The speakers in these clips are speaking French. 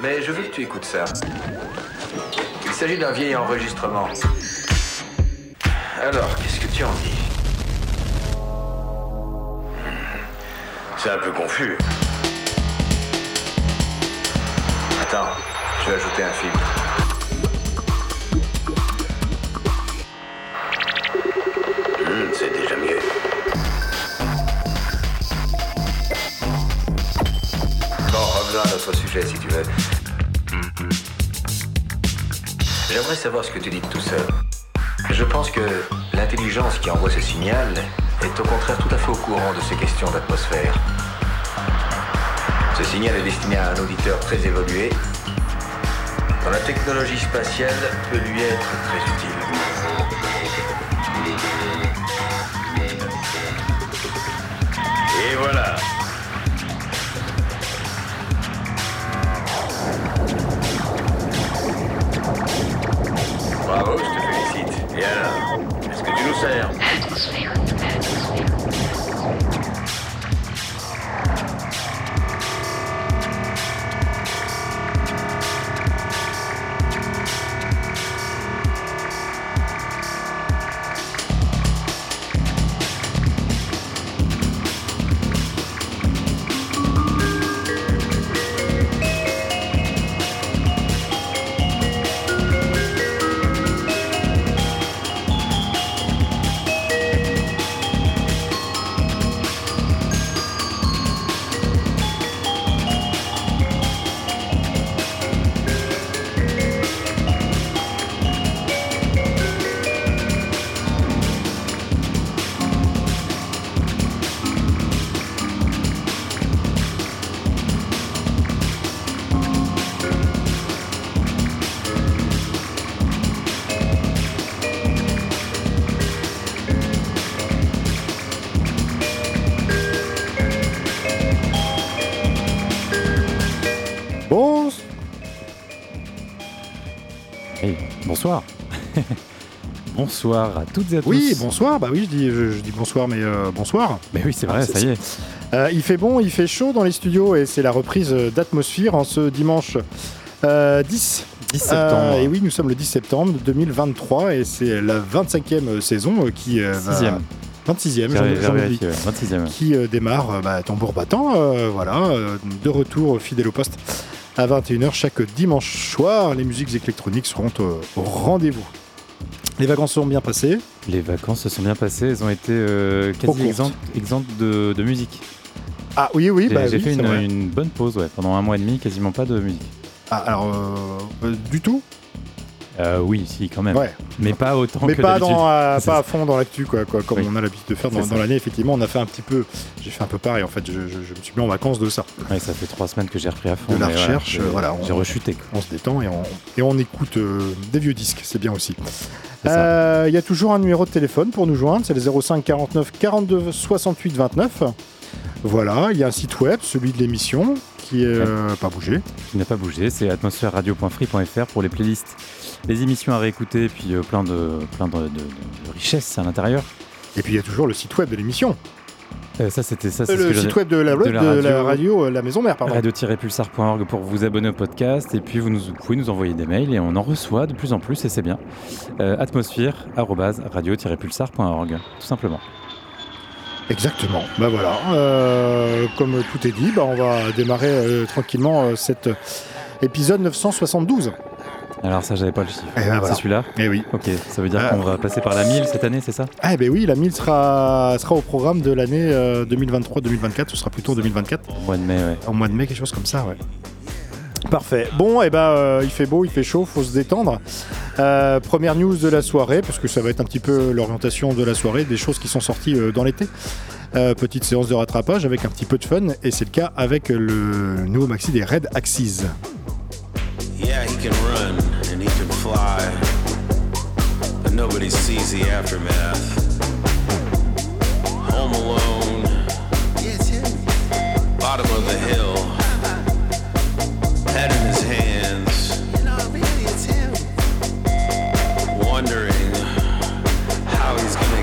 mais je veux que tu écoutes ça. Il s'agit d'un vieil enregistrement. Alors, qu'est-ce que tu en dis? C'est un peu confus. Attends, je vais ajouter un filtre. Revenons à notre sujet si tu veux. J'aimerais savoir ce que tu dis de tout ça. Je pense que l'intelligence qui envoie ce signal est au contraire tout à fait au courant de ces questions d'atmosphère. Ce signal est destiné à un auditeur très évolué, dont la technologie spatiale peut lui être très utile. Bonsoir. bonsoir à toutes et à tous. oui, bonsoir. Bah oui, je dis, je, je dis bonsoir, mais euh, bonsoir. Mais oui, c'est vrai, Ah, ça y est. Euh, il fait bon, il fait chaud dans les studios et c'est la reprise d'Atmosphère en ce dimanche euh, 10 10 septembre. Euh, et oui, nous sommes le 10 septembre 2023 et c'est la 25e saison euh, qui euh, va- 6e. 26e, J'ai j'en- j'ai j'en oublie. vérifié, ouais, 26e. qui euh, démarre euh, bah, tambour battant, euh, voilà, euh, de retour fidèle au poste à 21h chaque dimanche soir. Les musiques électroniques seront au rendez-vous. Les vacances sont bien passées. Les vacances se sont bien passées, elles ont été euh, quasi exemptes, exemptes de, de musique. Ah oui, oui, J'ai bah j'ai oui, fait une, bonne pause, ouais. Pendant un mois et demi, quasiment pas de musique. Ah, alors, euh, euh, du tout? Euh, oui, si, quand même. Ouais. Mais pas autant Mais que pas, d'habitude. dans, euh, pas à fond dans l'actu, quoi, quoi, comme Oui. on a l'habitude de faire dans, l'année. Effectivement, on a fait un petit peu. J'ai fait un peu pareil, en fait. Je, je- je me suis mis en vacances de ça. Ouais, ça fait trois semaines que j'ai repris à fond. De la recherche, j'ai- voilà, on- J'ai rechuté. quoi. On se détend et on, et on écoute euh, des vieux disques. C'est bien aussi. Euh, Il y a toujours un numéro de téléphone pour nous joindre, c'est le 05 49 42 68 29. Voilà, il y a un site web, celui de l'émission, qui n'est pas bougé. qui n'a pas bougé, c'est atmosphèreradio.free.fr pour les playlists, les émissions à réécouter, puis euh, plein, de, plein de, de- de richesses à l'intérieur. Et puis il y a toujours le site web de l'émission. Euh, ça, c'était ça, c'est Euh, ce le que site web de la, de de la la radio. euh, la maison mère, pardon. radio-pulsar.org pour vous abonner au podcast et puis vous, nous, vous pouvez nous envoyer des mails et on en reçoit de plus en plus et c'est bien. Euh, atmosphère arobase radio-pulsar.org tout simplement. Exactement. Bah voilà. Euh, comme tout est dit, bah, on va démarrer euh, tranquillement euh, cet épisode 972. Alors ça j'avais pas le chiffre. Eh ben voilà. C'est celui-là? Eh oui. Ok, ça veut dire Ah. qu'on va passer par la 1000 cette année, c'est ça? Ah ben oui, la 1000 sera, sera au programme de l'année euh, 2023-2024. Ce sera plutôt en 2024. Au mois de mai, ouais. En mois de mai, quelque chose comme ça, ouais. Parfait. Bon, et ben, euh, il fait beau, il fait chaud, faut se détendre. Euh, première news de la soirée, parce que ça va être un petit peu l'orientation de la soirée, des choses qui sont sorties euh, dans l'été. Euh, petite séance de rattrapage avec un petit peu de fun, et c'est le cas avec le nouveau maxi des Red Axes. Yeah, he can run and he can fly, but nobody sees the aftermath. Home alone, bottom of the hill, head in his hands, wondering how he's gonna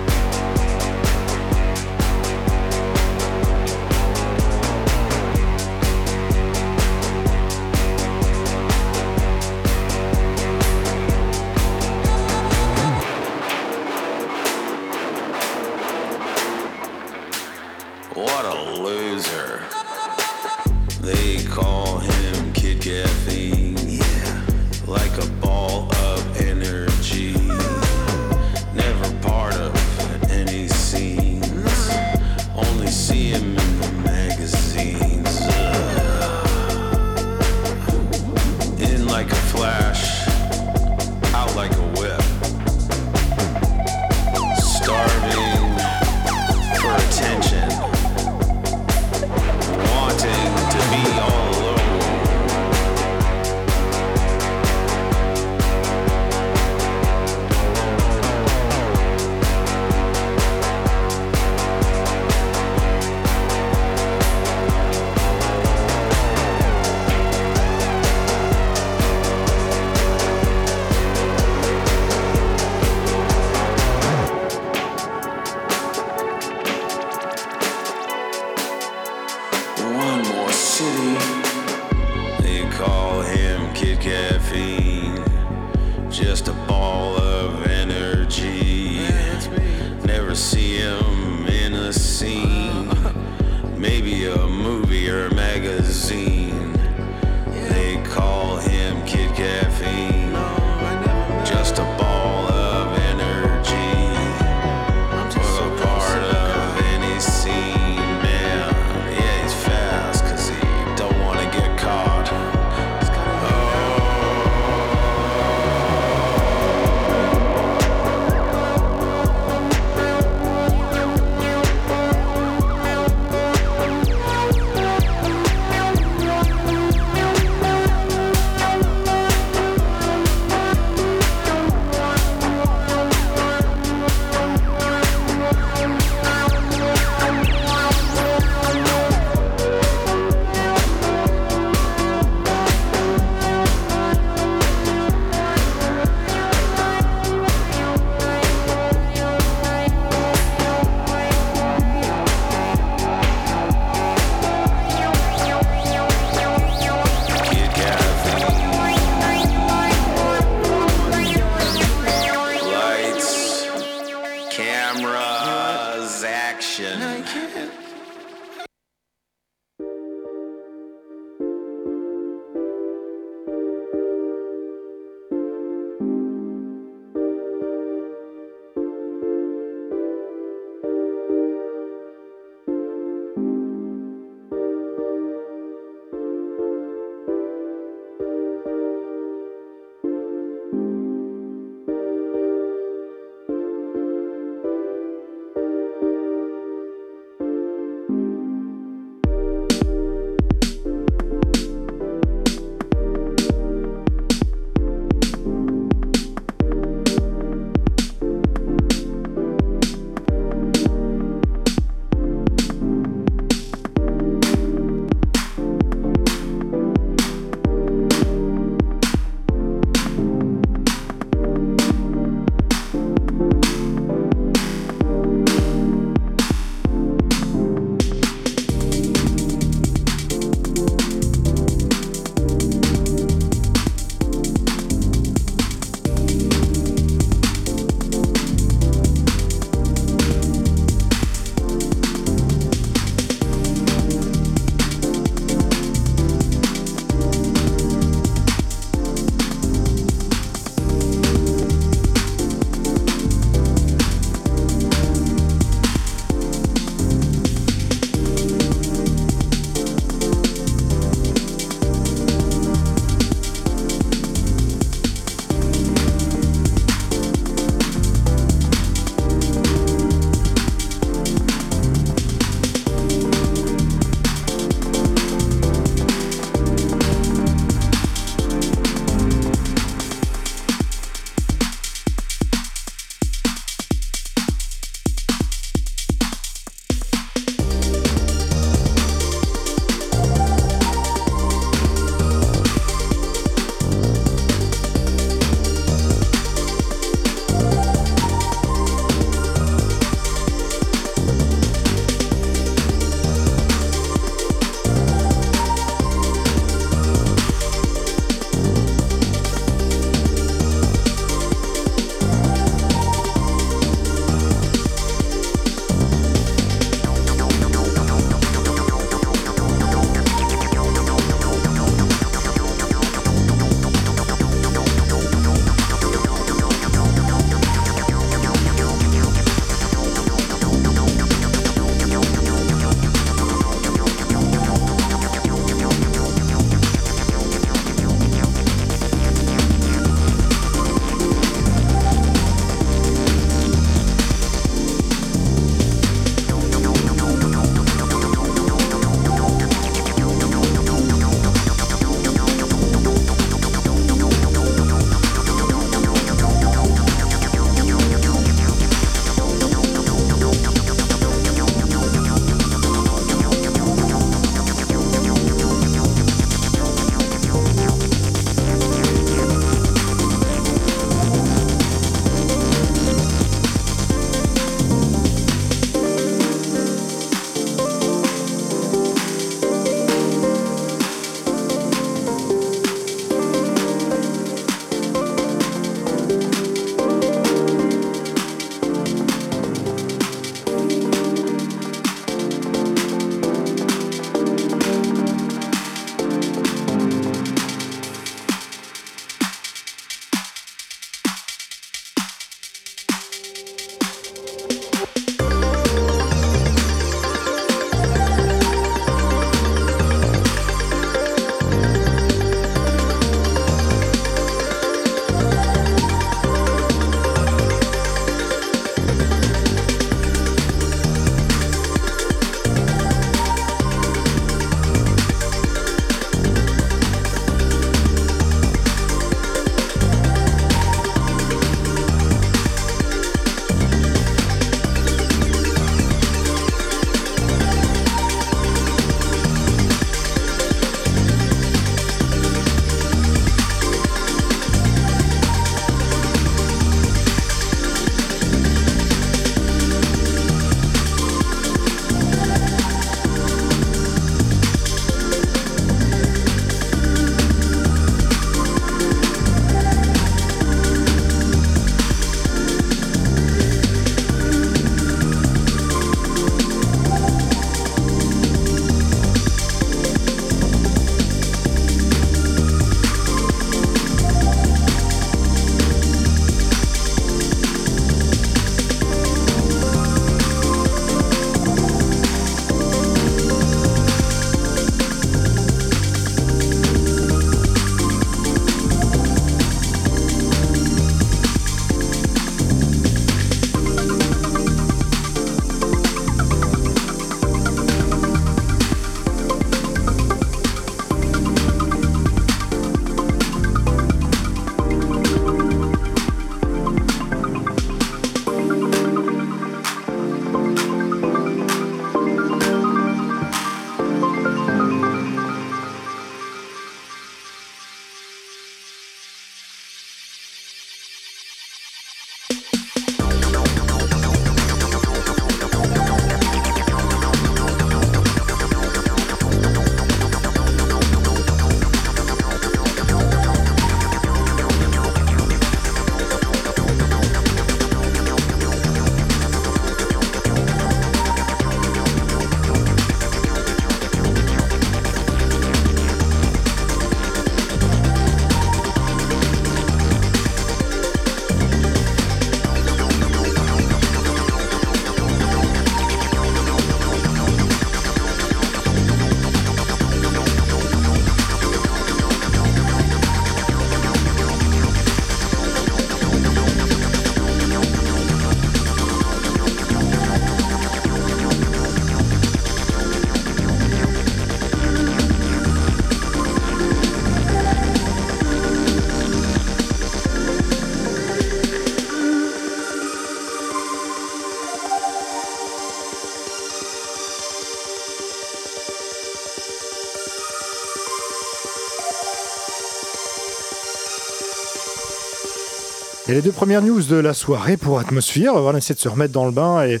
Les deux premières news de la soirée pour Atmosphere, on va essayer de se remettre dans le bain et,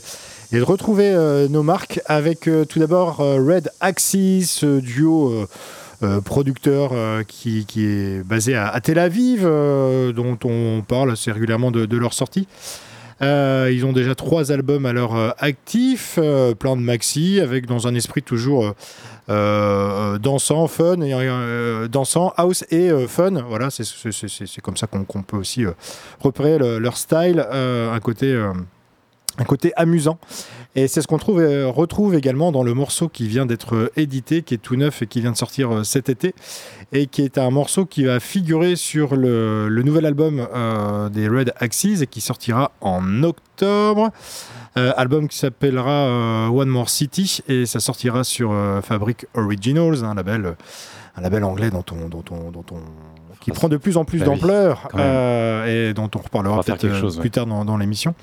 de retrouver euh, nos marques avec euh, tout d'abord euh, Red Axis, duo producteur qui, est basé à, Tel Aviv, dont on parle assez régulièrement de, leur sortie. Ils ont déjà trois albums à leur actif, plein de maxi, avec dans un esprit toujours dansant, fun, et, euh, dansant, house et euh, fun. Voilà, c'est comme ça qu'on peut aussi euh, repérer le- leur style, euh, un côté. Un côté amusant. Et c'est ce qu'on euh, retrouve également dans le morceau qui vient d'être euh, édité, qui est tout neuf et qui vient de sortir euh, cet été, et qui est un morceau qui va figurer sur le, nouvel album des Red Axes et qui sortira en octobre. Album qui s'appellera One More City et ça sortira sur Fabric Originals, un label, un label anglais dont on, dont on, dont on, qui prend de plus en plus bah d'ampleur euh, et dont on reparlera peut-être euh, plus ouais. tard dans, dans l'émission.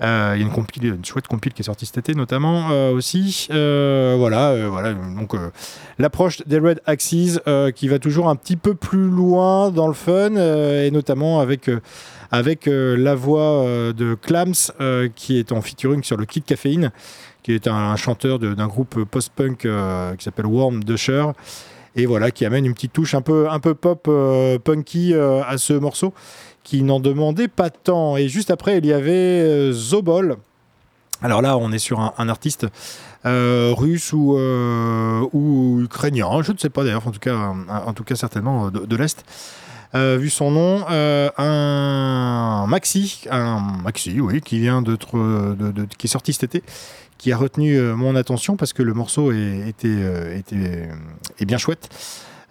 Euh, Il y a une, chouette compile qui est sortie cet été notamment euh, aussi. Voilà, voilà. Donc l'approche des Red Axes euh, qui va toujours un petit peu plus loin dans le fun et notamment avec avec la voix de Clams qui est en featuring sur le Kid Caféine qui est un, un chanteur d'un groupe post-punk qui s'appelle Warm Dusher et voilà qui amène une petite touche un peu un peu pop euh, punky euh, à ce morceau qui n'en demandait pas tant. Et juste après il y avait euh, Zobol. Alors là on est sur un, artiste russe ou, ukrainien je ne sais pas d'ailleurs en tout cas en tout cas certainement de, l'est. Vu son nom, un maxi, un maxi, oui, qui vient de- qui est sorti cet été, qui a retenu euh, mon attention parce que le morceau est, était, euh, était, euh, bien chouette.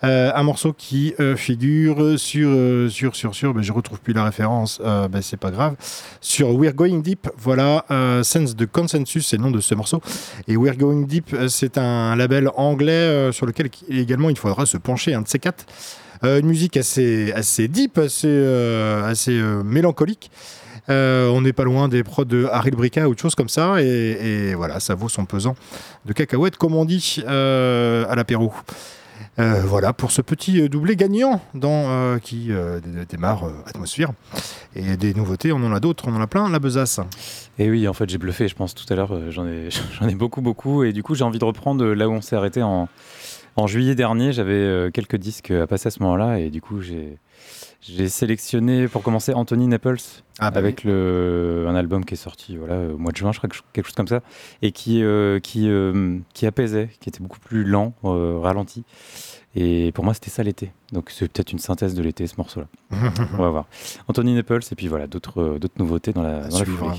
Un morceau qui figure sur, euh, sur, sur, sur, ben, je retrouve plus la référence, ben, c'est pas grave, sur We're Going Deep, voilà, Sense de Consensus, c'est le nom de ce morceau. Et We're Going Deep, c'est un label anglais sur lequel également il faudra se pencher, un de ces quatre. Une musique assez, assez deep, assez, assez mélancolique. Euh, on n'est pas loin des prods de Harry Brica ou de choses comme ça. Et, voilà, ça vaut son pesant de cacahuètes, comme on dit euh, à l'apéro. Euh, voilà pour ce petit doublé gagnant qui dé- dé- démarre Atmosphère. Et des nouveautés, on en a d'autres, on en a plein, la besace. Et oui, en fait, j'ai bluffé, je pense, tout à l'heure. J'en ai, j'en ai beaucoup, beaucoup. Et du coup, j'ai envie de reprendre là où on s'est arrêté en, en juillet dernier. J'avais quelques disques à passer à ce moment-là. Et du coup, j'ai, j'ai sélectionné, pour commencer, Anthony Naples, Ah, bah avec le, un album qui est sorti voilà, au mois de juin, je crois, quelque chose comme ça. Et qui, euh, qui, euh, qui apaisait, qui était beaucoup plus lent, euh, ralenti. Et pour moi, c'était ça l'été. Donc, c'est peut-être une synthèse de l'été, ce morceau-là. on va voir. Anthony Naples, et puis voilà, d'autres, d'autres nouveautés dans la, À dans la foulée.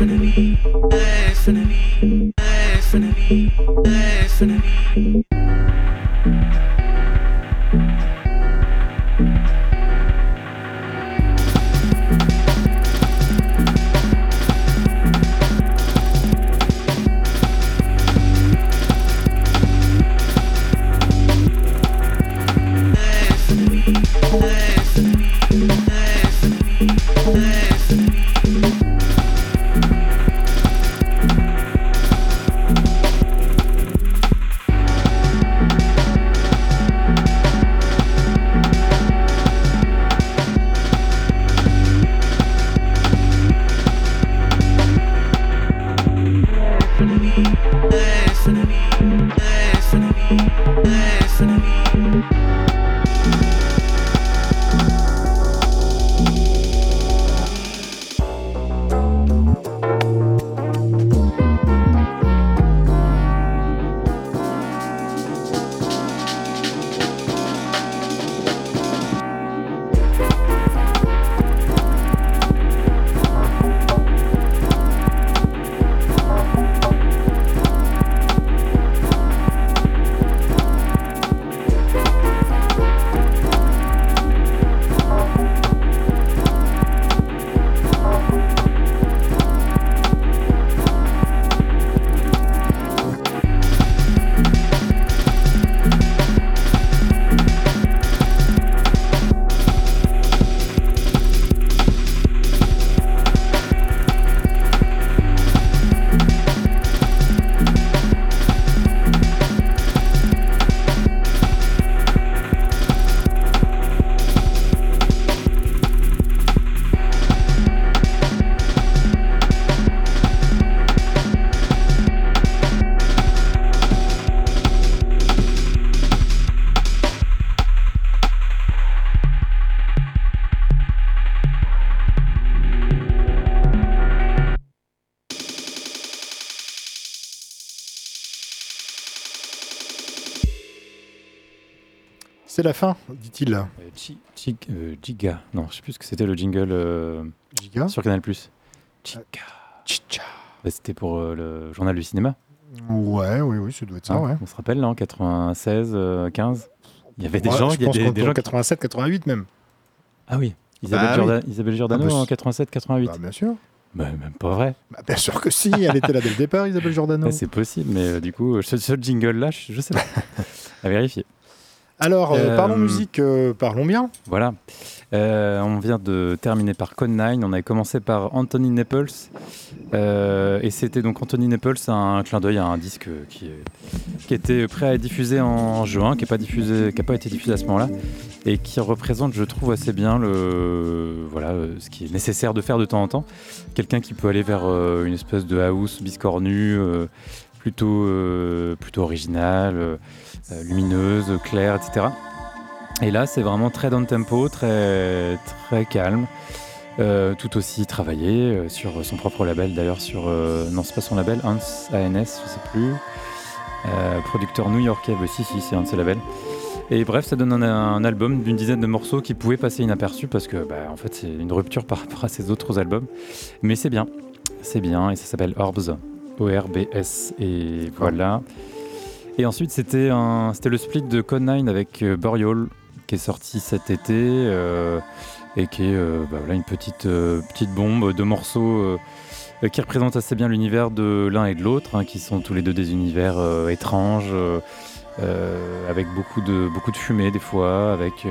Infinity, infinity, infinity, infinity. C'est la fin, dit-il. Euh, Chi- euh, Giga. Non, je sais plus ce que c'était le jingle euh, Giga. sur Canal+. Giga. Tchicha. Bah, c'était pour euh, le journal du cinéma. Ouais, oui, oui, ça doit être ça, hein. ouais. On se rappelle, là, en 96, euh, 15 Il y avait des Ouais, gens, je y a pense des, qu'en des gens qui- 87, 88 même. Ah oui, Isabelle, Bah Isabelle Giordano Ah bah, en c'est- 87, 88. Bah, bien sûr. Bah, même pas vrai. Bah, bien sûr que si, elle était là dès le départ, Isabelle Giordano. Ouais, c'est possible, mais euh, du coup, ce, ce jingle-là, je, je sais pas. à vérifier. Alors, euh, Euh, parlons musique, euh, parlons bien. Voilà. Euh, on vient de terminer par Code 9. On avait commencé par Anthony Naples. Euh, et c'était donc Anthony Naples, un clin d'œil à un disque qui, est- qui était prêt à être diffusé en juin, qui n'a pas, diffusé- qui a pas été diffusé à ce moment-là. Et qui représente, je trouve, assez bien le, voilà, euh, ce qui est nécessaire de faire de temps en temps. Quelqu'un qui peut aller vers euh, une espèce de house biscornue, euh, plutôt, euh, plutôt originale, euh, lumineuse, claire, etc. Et là, c'est vraiment très down tempo, très, très calme. Euh, tout aussi travaillé euh, sur son propre label d'ailleurs sur non c'est pas son label Hans ANS je sais plus producteur new-yorkais aussi si c'est un de ses labels et bref ça donne un, un album d'une dizaine de morceaux qui pouvait passer inaperçu parce que bah, en fait c'est une rupture par rapport à ses autres albums mais c'est bien c'est bien et ça s'appelle Orbs O-R-B-S et voilà et ensuite c'était le split de Code 9 avec euh, Burial qui est sorti cet été euh, et qui est euh, bah, voilà, une petite, euh, petite bombe de morceaux qui représentent assez bien l'univers de l'un et de l'autre, hein, qui sont tous les deux des univers étranges, avec beaucoup de, beaucoup de fumée des fois, avec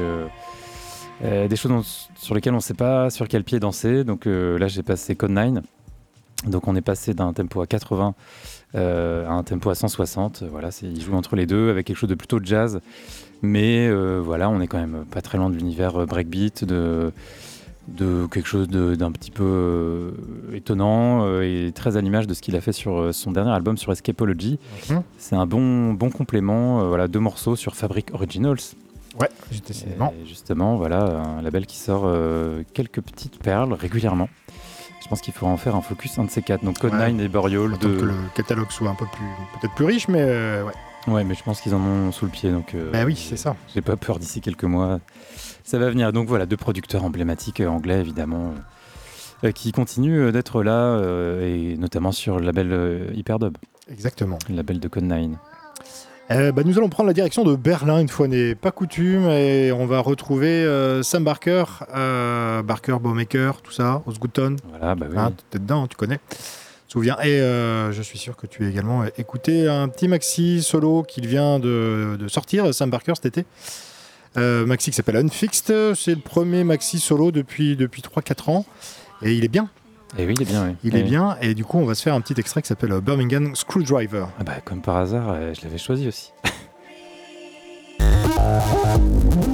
des choses sur lesquelles on ne sait pas sur quel pied danser. Donc là j'ai passé Code 9, donc on est passé d'un tempo à 80 euh, à un tempo à 160. Voilà, il joue entre les deux avec quelque chose de plutôt jazz. Mais euh, voilà, on est quand même pas très loin de l'univers euh, breakbeat, de, de quelque chose d'un petit peu euh, étonnant et très à l'image de ce qu'il a fait sur son dernier album sur Escapology. Mhm. C'est un bon, bon complément. voilà, deux morceaux sur Fabric Originals. Ouais. Et justement, voilà, un label qui sort quelques petites perles régulièrement. Je pense qu'il faudra en faire un focus un de ces quatre. Donc Code Ouais. 9 et. Attends de- que le catalogue soit un peu plus, peut-être plus riche, mais euh, ouais. Ouais, mais je pense qu'ils en ont sous le pied. Donc, euh, Bah oui, c'est ça. J'ai pas peur d'ici quelques mois. Ça va venir. Donc voilà, deux producteurs emblématiques euh, anglais, évidemment, euh, qui continuent d'être là, et notamment sur le label Hyperdub, Exactement. le label de Code 9. Euh, bah, nous allons prendre la direction de Berlin, une fois n'est pas coutume, et on va retrouver euh, Sam Barker, euh, Barker, Bowmaker, tout ça, Osgoodton. Voilà, bah oui. Hein, t'es dedans, hein, tu connais. Souviens. Et je suis sûr que tu as également écouté un petit maxi solo qu'il vient de, de sortir, Sam Barker, cet été. Maxi qui s'appelle Unfixed. C'est le premier maxi solo depuis, depuis 3-4 ans. Et il est bien. Et oui, il est bien, oui. Il Et est oui. bien. Et du coup, on va se faire un petit extrait qui s'appelle euh, Birmingham Screwdriver. Ah bah, comme par hasard, euh, je l'avais choisi aussi.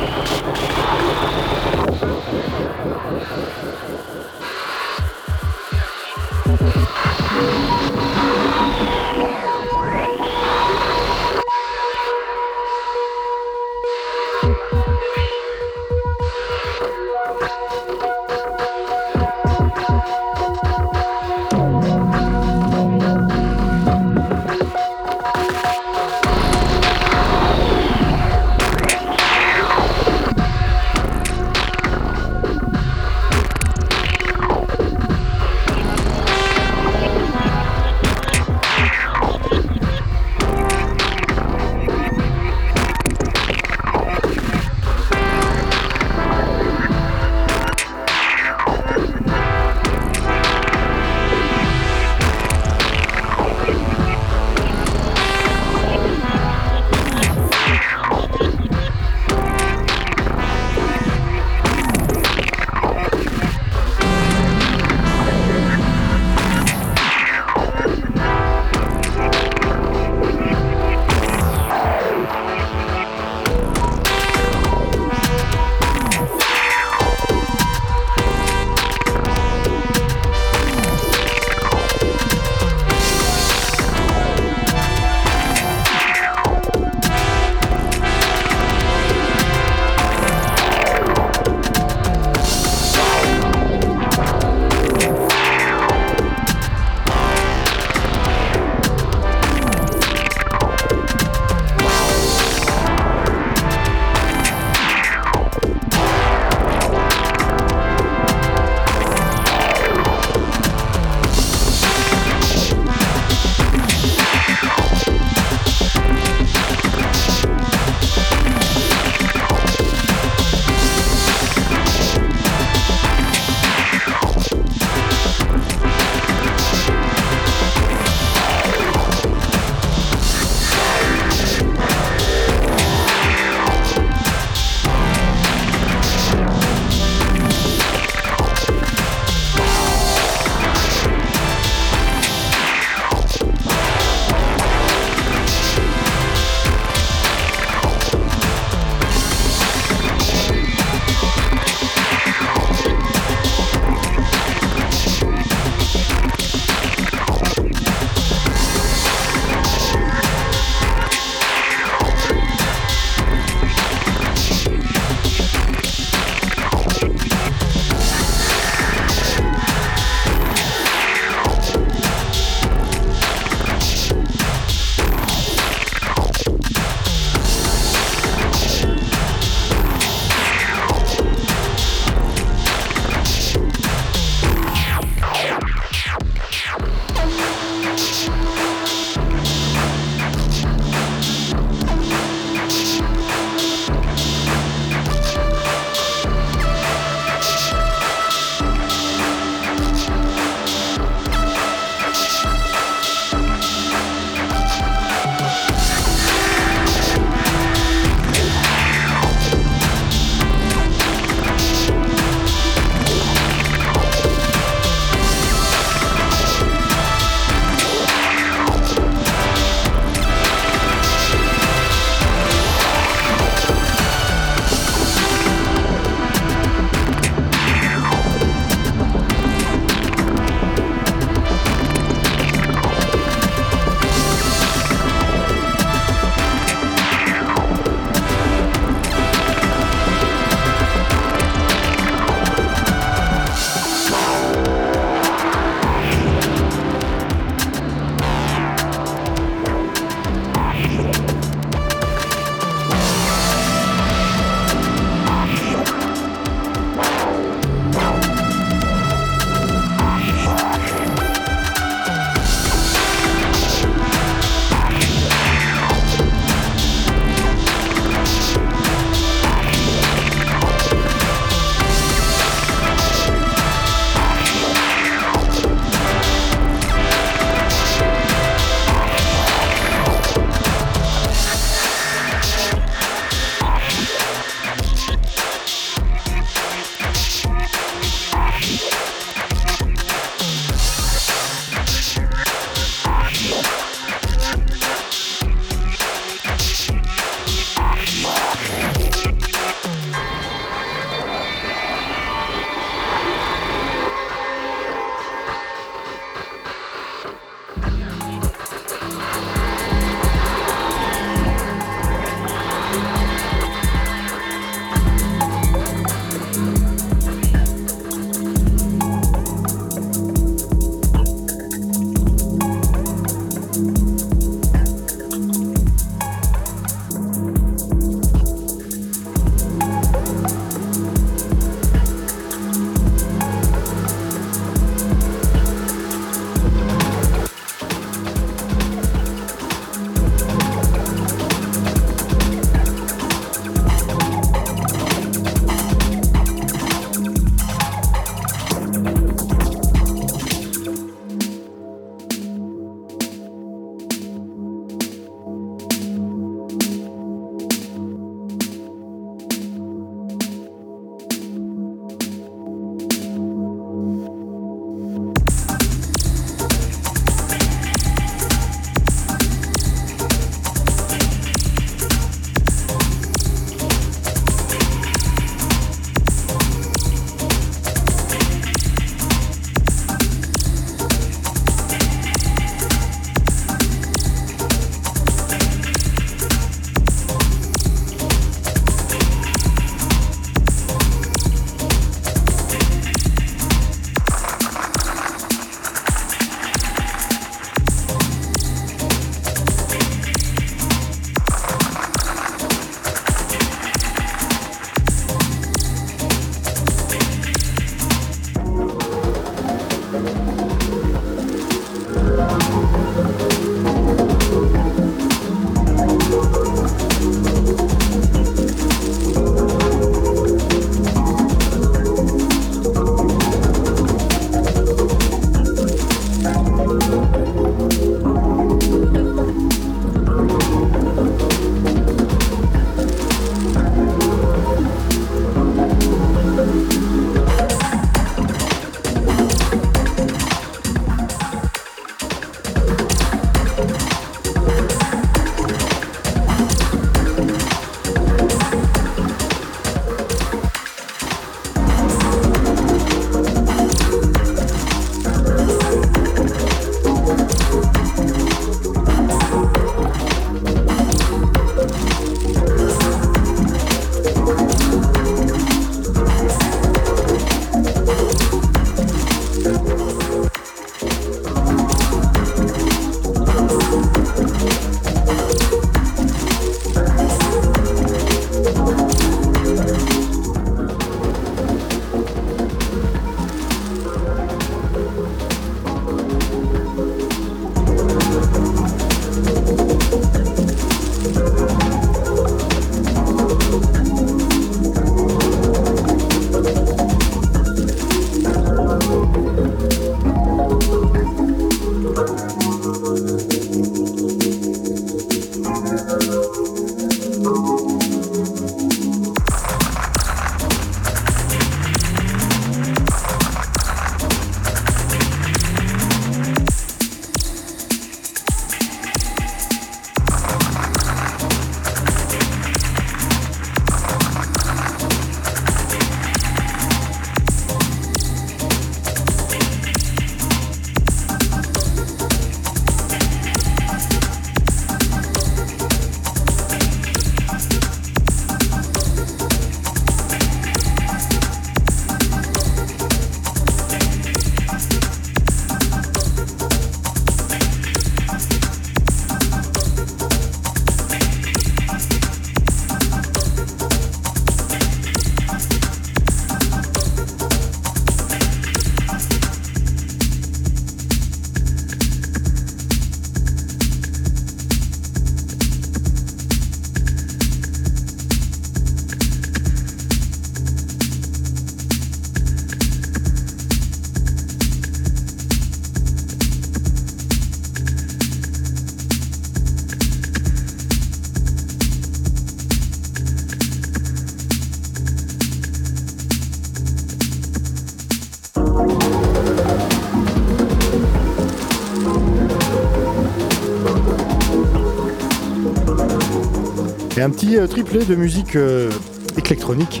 un petit euh, triplé de musique euh, électronique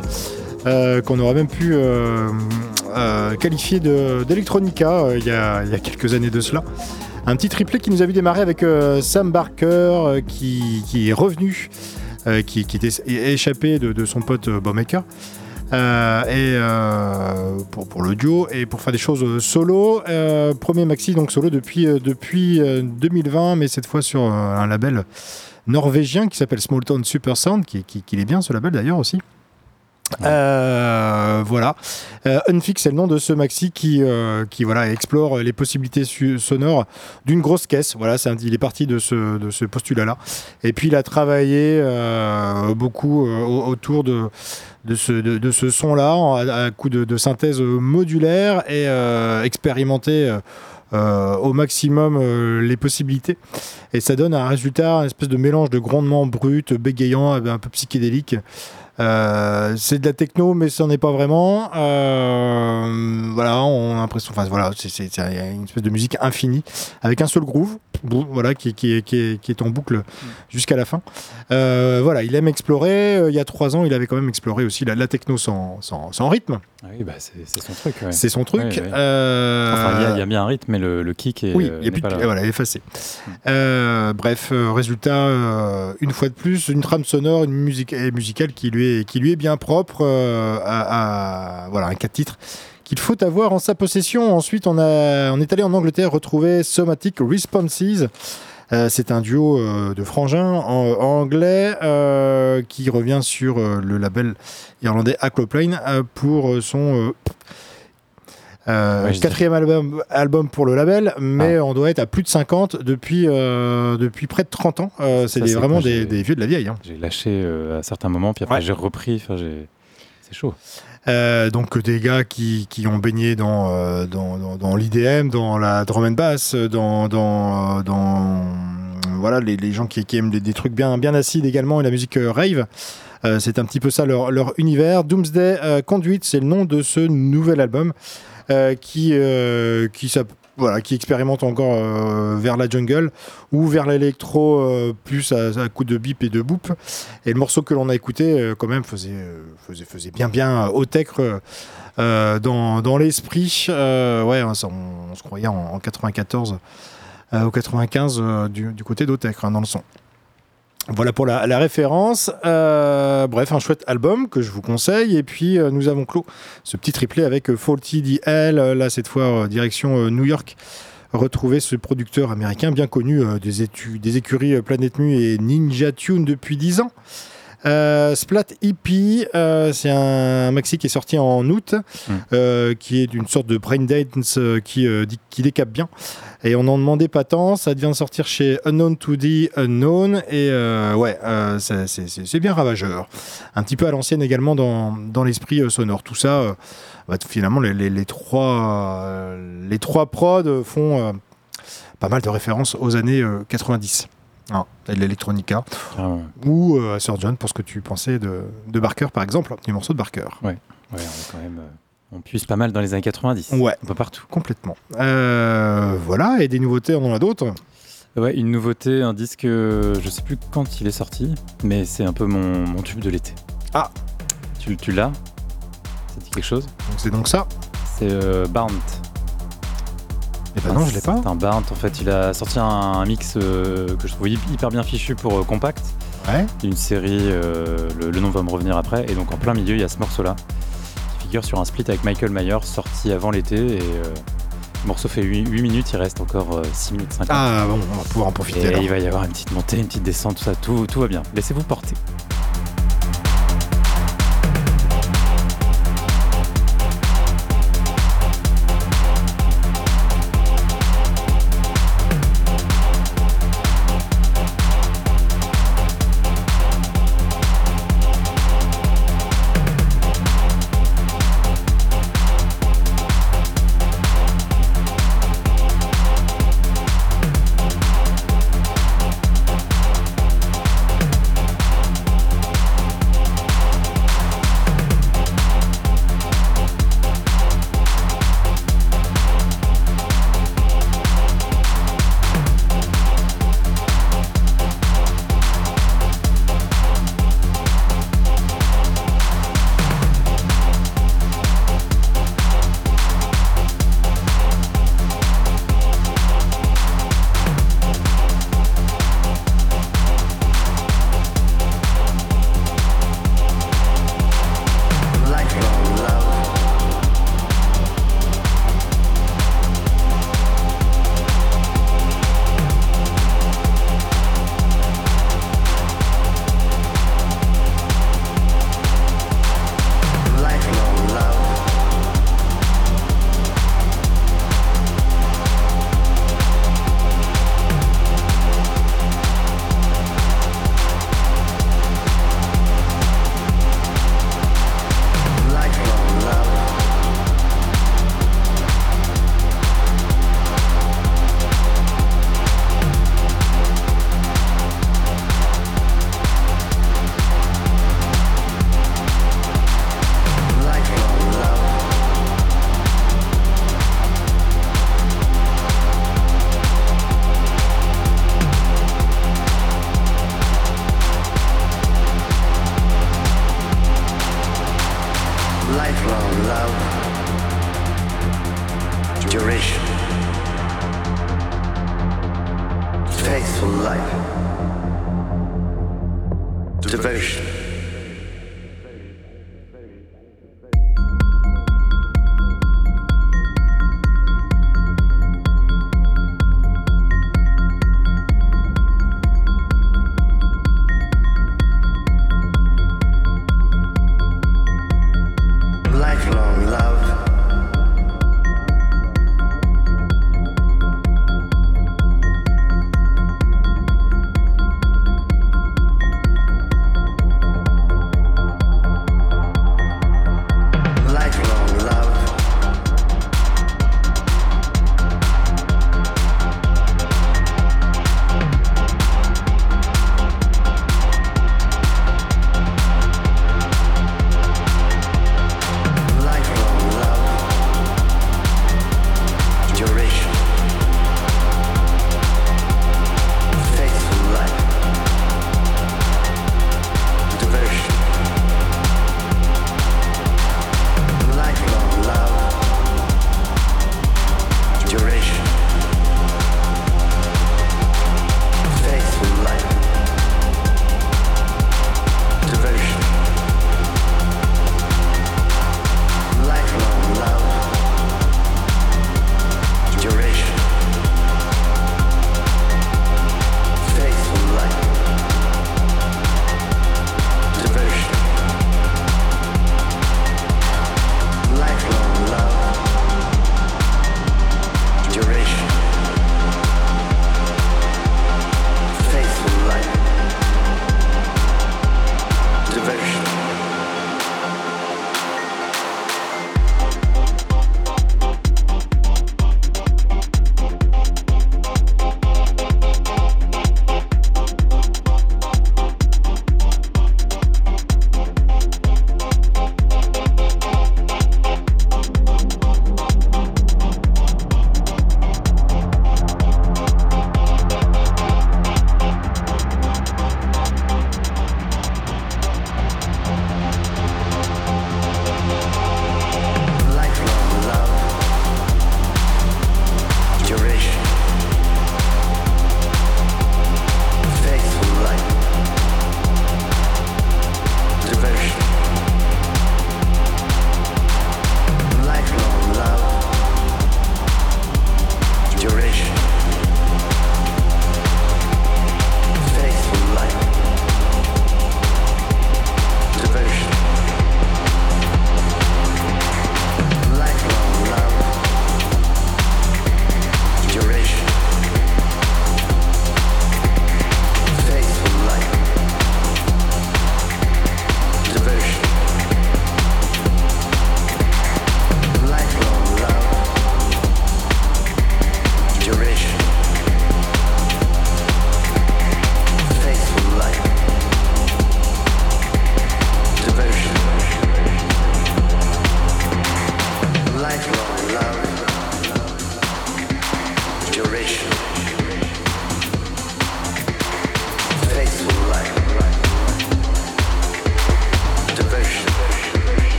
euh, qu'on aurait même pu qualifier de- d'électronica euh, il y, a, quelques années de cela. Un petit triplé qui nous a vu démarrer avec Sam Barker qui, est revenu, qui, qui était échappé de, de son pote euh, Bob Maker. Euh, et pour, pour le duo et pour faire des choses solo. Premier maxi donc solo depuis, euh, depuis euh, 2020, mais cette fois sur un label norvégien qui s'appelle Small Town Super Sound, qui, qui, qui est bien ce label d'ailleurs aussi. Euh, voilà. Euh, Unfix, c'est le nom de ce maxi qui, euh, qui voilà, explore les possibilités sonores d'une grosse caisse. Voilà, c'est un- il est parti de ce, de ce postulat-là. Et puis il a travaillé beaucoup au- autour de, de ce, de, de ce son-là, à, à coup de, synthèse modulaire et expérimenté au maximum euh, les possibilités. Et ça donne un résultat, une espèce de mélange de grondement brut, bégayant, un peu psychédélique. Euh, c'est de la techno, mais ce n'en est pas vraiment. Euh, voilà, on a l'impression, enfin voilà, c'est une espèce de musique infinie avec un seul groove, voilà, qui, qui, est- qui est, qui est en boucle jusqu'à la fin. Euh, voilà, il aime explorer. Il y a trois ans, il avait quand même exploré aussi la, la techno sans, sans, sans rythme. Ah Oui, bah, c'est son truc. ouais. C'est son truc. Ouais, ouais. Euh, Enfin, il y a- il y, a bien un rythme, mais le, le kick est. oui, il y a n'est plus de... pas là. et voilà, effacé. Euh, bref, résultat, une fois de plus, une trame sonore, une musique musicale qui lui est, qui lui est bien propre euh, à, voilà, un quatre titres qu'il faut avoir en sa possession. Ensuite, on, est allé en Angleterre retrouver Somatic Responses. Euh, c'est un duo euh, de frangins anglais qui revient sur le label irlandais Aquaplane pour son euh, Ouais, quatrième album, album pour le label, mais on doit être à plus de 50 depuis, euh, depuis près de 30 ans. Euh, c'est vraiment des, vieux de la vieille. hein. J'ai lâché à certains moments, puis après Ouais. j'ai repris. C'est chaud. Euh, donc des gars qui, qui ont baigné dans, euh, dans, dans, dans l'IDM, dans la drum and bass, dans, dans, dans voilà les, les gens qui, qui aiment des, des trucs bien, bien acides également et la musique euh, rave. C'est un petit peu ça leur, leur univers. Doomsday euh, Conduit, c'est le nom de ce nouvel album qui, euh, qui, voilà, qui expérimente encore euh, vers la jungle ou vers l'électro euh, plus à, à coup de bip et de boop. Et le morceau que l'on a écouté, euh, quand même, faisait, euh, faisait, faisait bien, bien haut tech euh, euh, dans, dans l'esprit. Euh, ouais, hein, on, on se croyait en, en 94 euh, ou 95 euh, du, côté d'Otech, hein, dans le son. Voilà pour la, référence. Euh, bref, un chouette album que je vous conseille. Et puis, euh, nous avons clos ce petit triplé avec euh, Faulty DL, là, cette fois, direction New York. Retrouver ce producteur américain bien connu des, écuries Planète Mu et Ninja Tune depuis 10 ans. Euh, Splat EP, euh, c'est un maxi qui est sorti en août, Mm. euh, qui est une sorte de brain dance qui, qui décape bien. Et on n'en demandait pas tant, ça vient de sortir chez Unknown to the Unknown, et ouais, c'est- bien ravageur. Un petit peu à l'ancienne également dans, dans l'esprit sonore. Tout ça, bah, finalement, les, les- les trois, les trois prods font pas mal de références aux années euh, 90. Ah, et de l'electronica Carrément. ou euh, à Sir John pour ce que tu pensais de, de Barker par exemple, du morceau de Barker. Ouais, on, est quand même, euh, on puise pas mal dans les années 90. Ouais. Un peu partout. Complètement. Euh, voilà, et des nouveautés, on en a d'autres? Ouais, une nouveauté, un disque, euh, je sais plus quand il est sorti, mais c'est un peu mon, mon tube de l'été. Ah. Tu, tu l'as? Ça dit quelque chose? C'est donc ça? C'est euh, Barnt. Et ben non, je l'ai pas. C'est un Barnt, en fait, il a sorti un, un mix euh, que je trouve hy- hyper bien fichu pour euh, Compact. Ouais. une série, euh, le, le nom va me revenir après, et donc en plein milieu, il y a ce morceau-là, qui figure sur un split avec Michael Myers, sorti avant l'été, et le morceau fait 8, minutes, il reste encore euh, 6 minutes 50. Ah bon, on va pouvoir en profiter. et alors. il va y avoir une petite montée, une petite descente, tout ça, tout, tout va bien. Laissez-vous porter.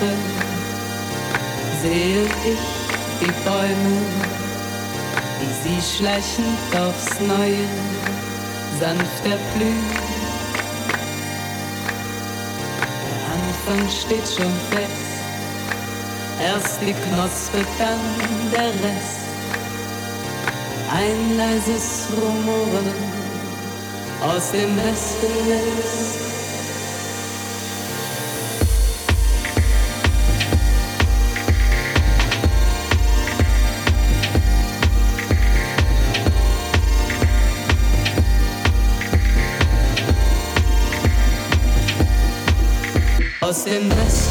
Liebe sehe ich die Bäume, wie sie schleichend aufs Neue sanft erblühen. Der Anfang steht schon fest, erst die Knospe, dann der Rest. Ein leises Rumoren aus dem Westen ist. in this.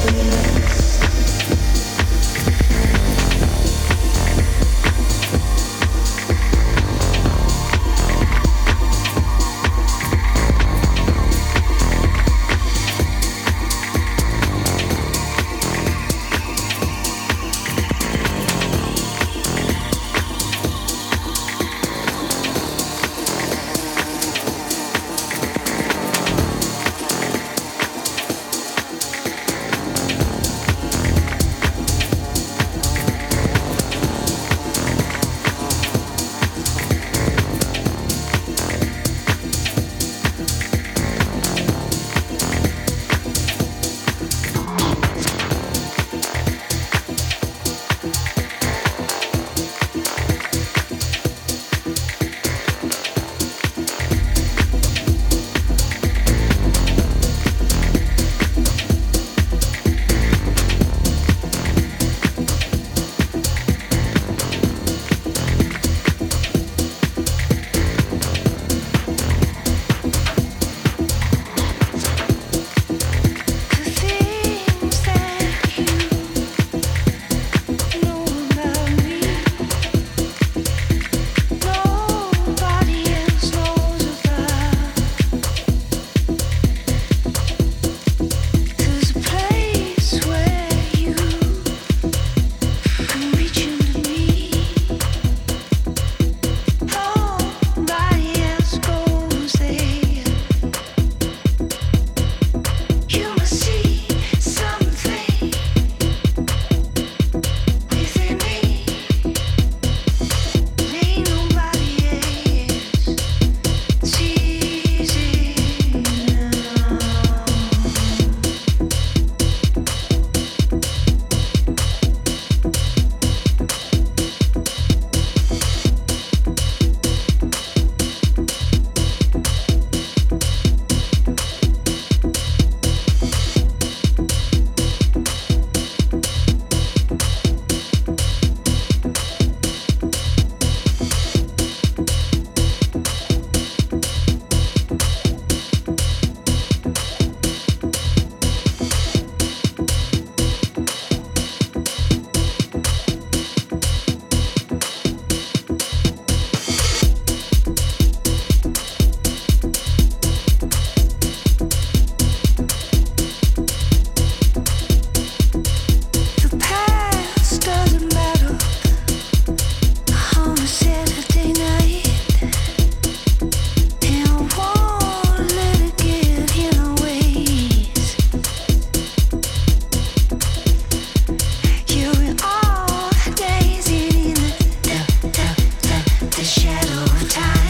time.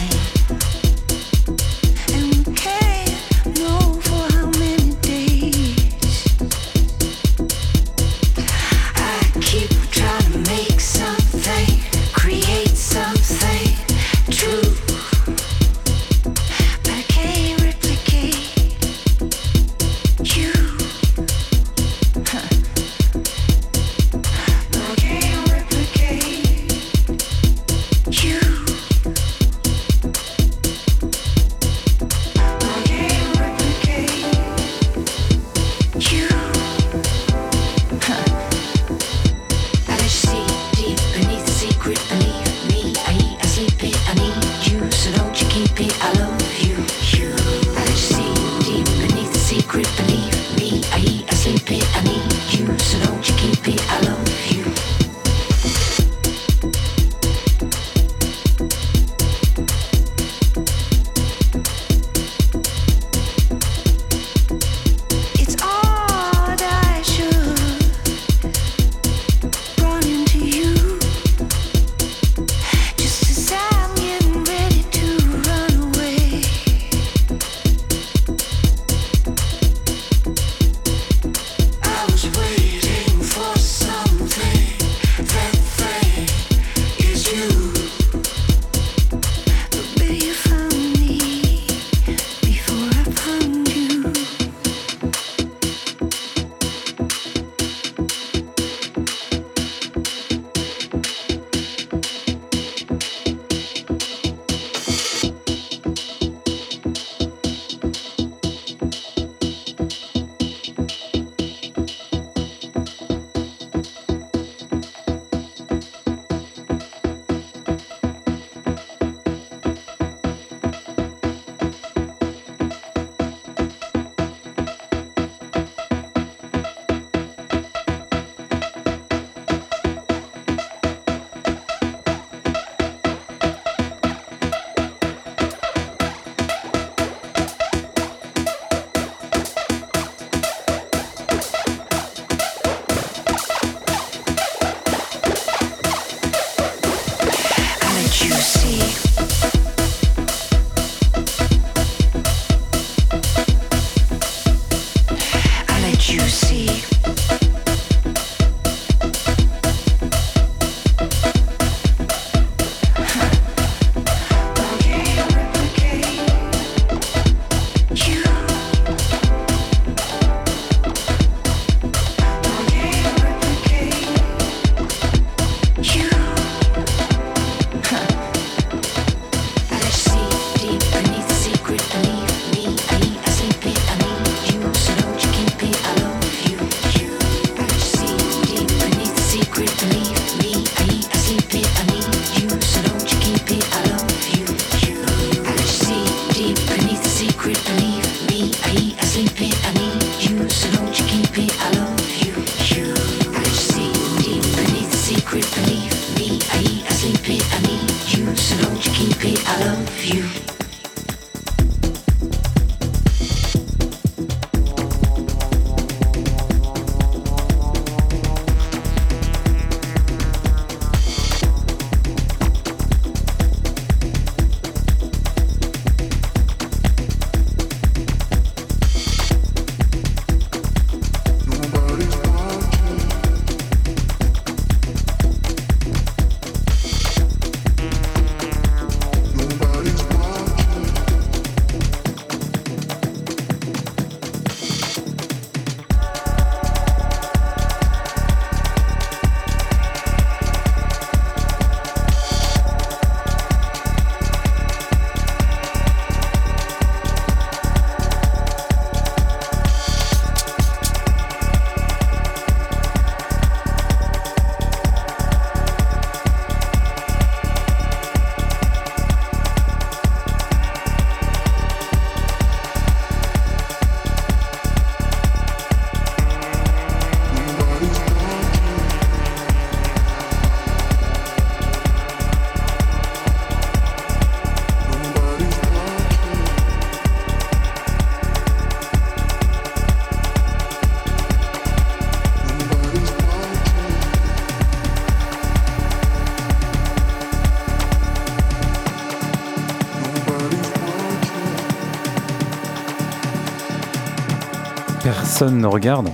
Personne ne regarde.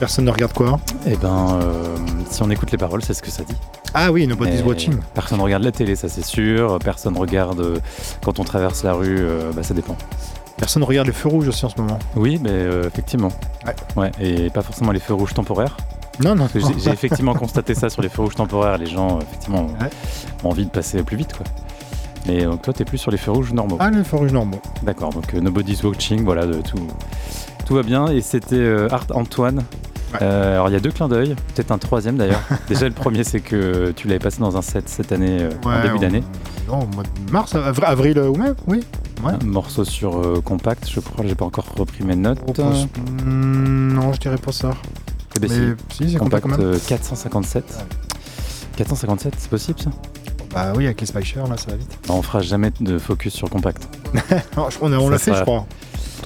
Personne ne regarde quoi? Eh ben, euh, si on écoute les paroles, c'est ce que ça dit. Ah oui, Nobody's Watching. Personne regarde la télé, ça c'est sûr. Personne regarde euh, quand on traverse la rue, euh, bah, ça dépend. Personne ne regarde les feux rouges aussi en ce moment. Oui, mais effectivement. Ouais. Ouais, et pas forcément les feux rouges temporaires. Non, non. J'ai effectivement constaté ça sur les feux rouges temporaires. Les gens, effectivement, ont- Ouais. ont envie de passer plus vite, quoi. Mais donc toi, t'es plus sur les feux rouges normaux. Ah, les feux rouges normaux. D'accord, donc euh, Nobody's Watching, voilà, de, tout, tout va bien. Et c'était euh, Art Antoine. Ouais. Euh, alors il y a deux clins d'œil, peut-être un troisième d'ailleurs. Déjà le premier c'est que tu l'avais passé dans un set cette année, euh, en début on- d'année. Non, au mois de mars, avri- avril ou mai, oui. Ouais. Un morceau sur euh, compact, je crois, j'ai pas encore repris mes notes. Oh, Hmm, non, je dirais pas ça. Eh ben, Mais si, c'est compact compact quand même. euh, 457. 457, c'est possible ça? Bah oui, avec les Spikers, là, ça va vite. Bah, On fera jamais de focus sur compact. On on l'a fait, sera- je crois.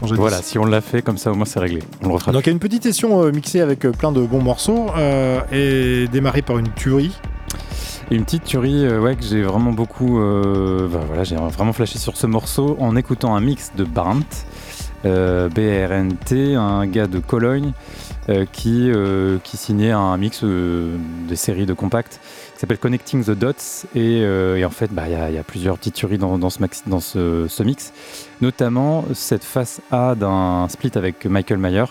Voilà, si on l'a fait, comme ça au moins c'est réglé. On le refera. Donc il y a une petite session euh, mixée avec euh, plein de bons morceaux euh, et démarrée par une tuerie. Une petite tuerie ouais, que j'ai vraiment beaucoup. bah, voilà, j'ai vraiment flashé sur ce morceau en écoutant un mix de Barnt, BRNT, un gars de Cologne, euh, qui, euh, qui signait un mix euh, des séries de compacts qui s'appelle Connecting the Dots. Et, euh, en fait, bah, il y, a- plusieurs petites dans, ce, mix, notamment cette face A d'un split avec Michael Mayer.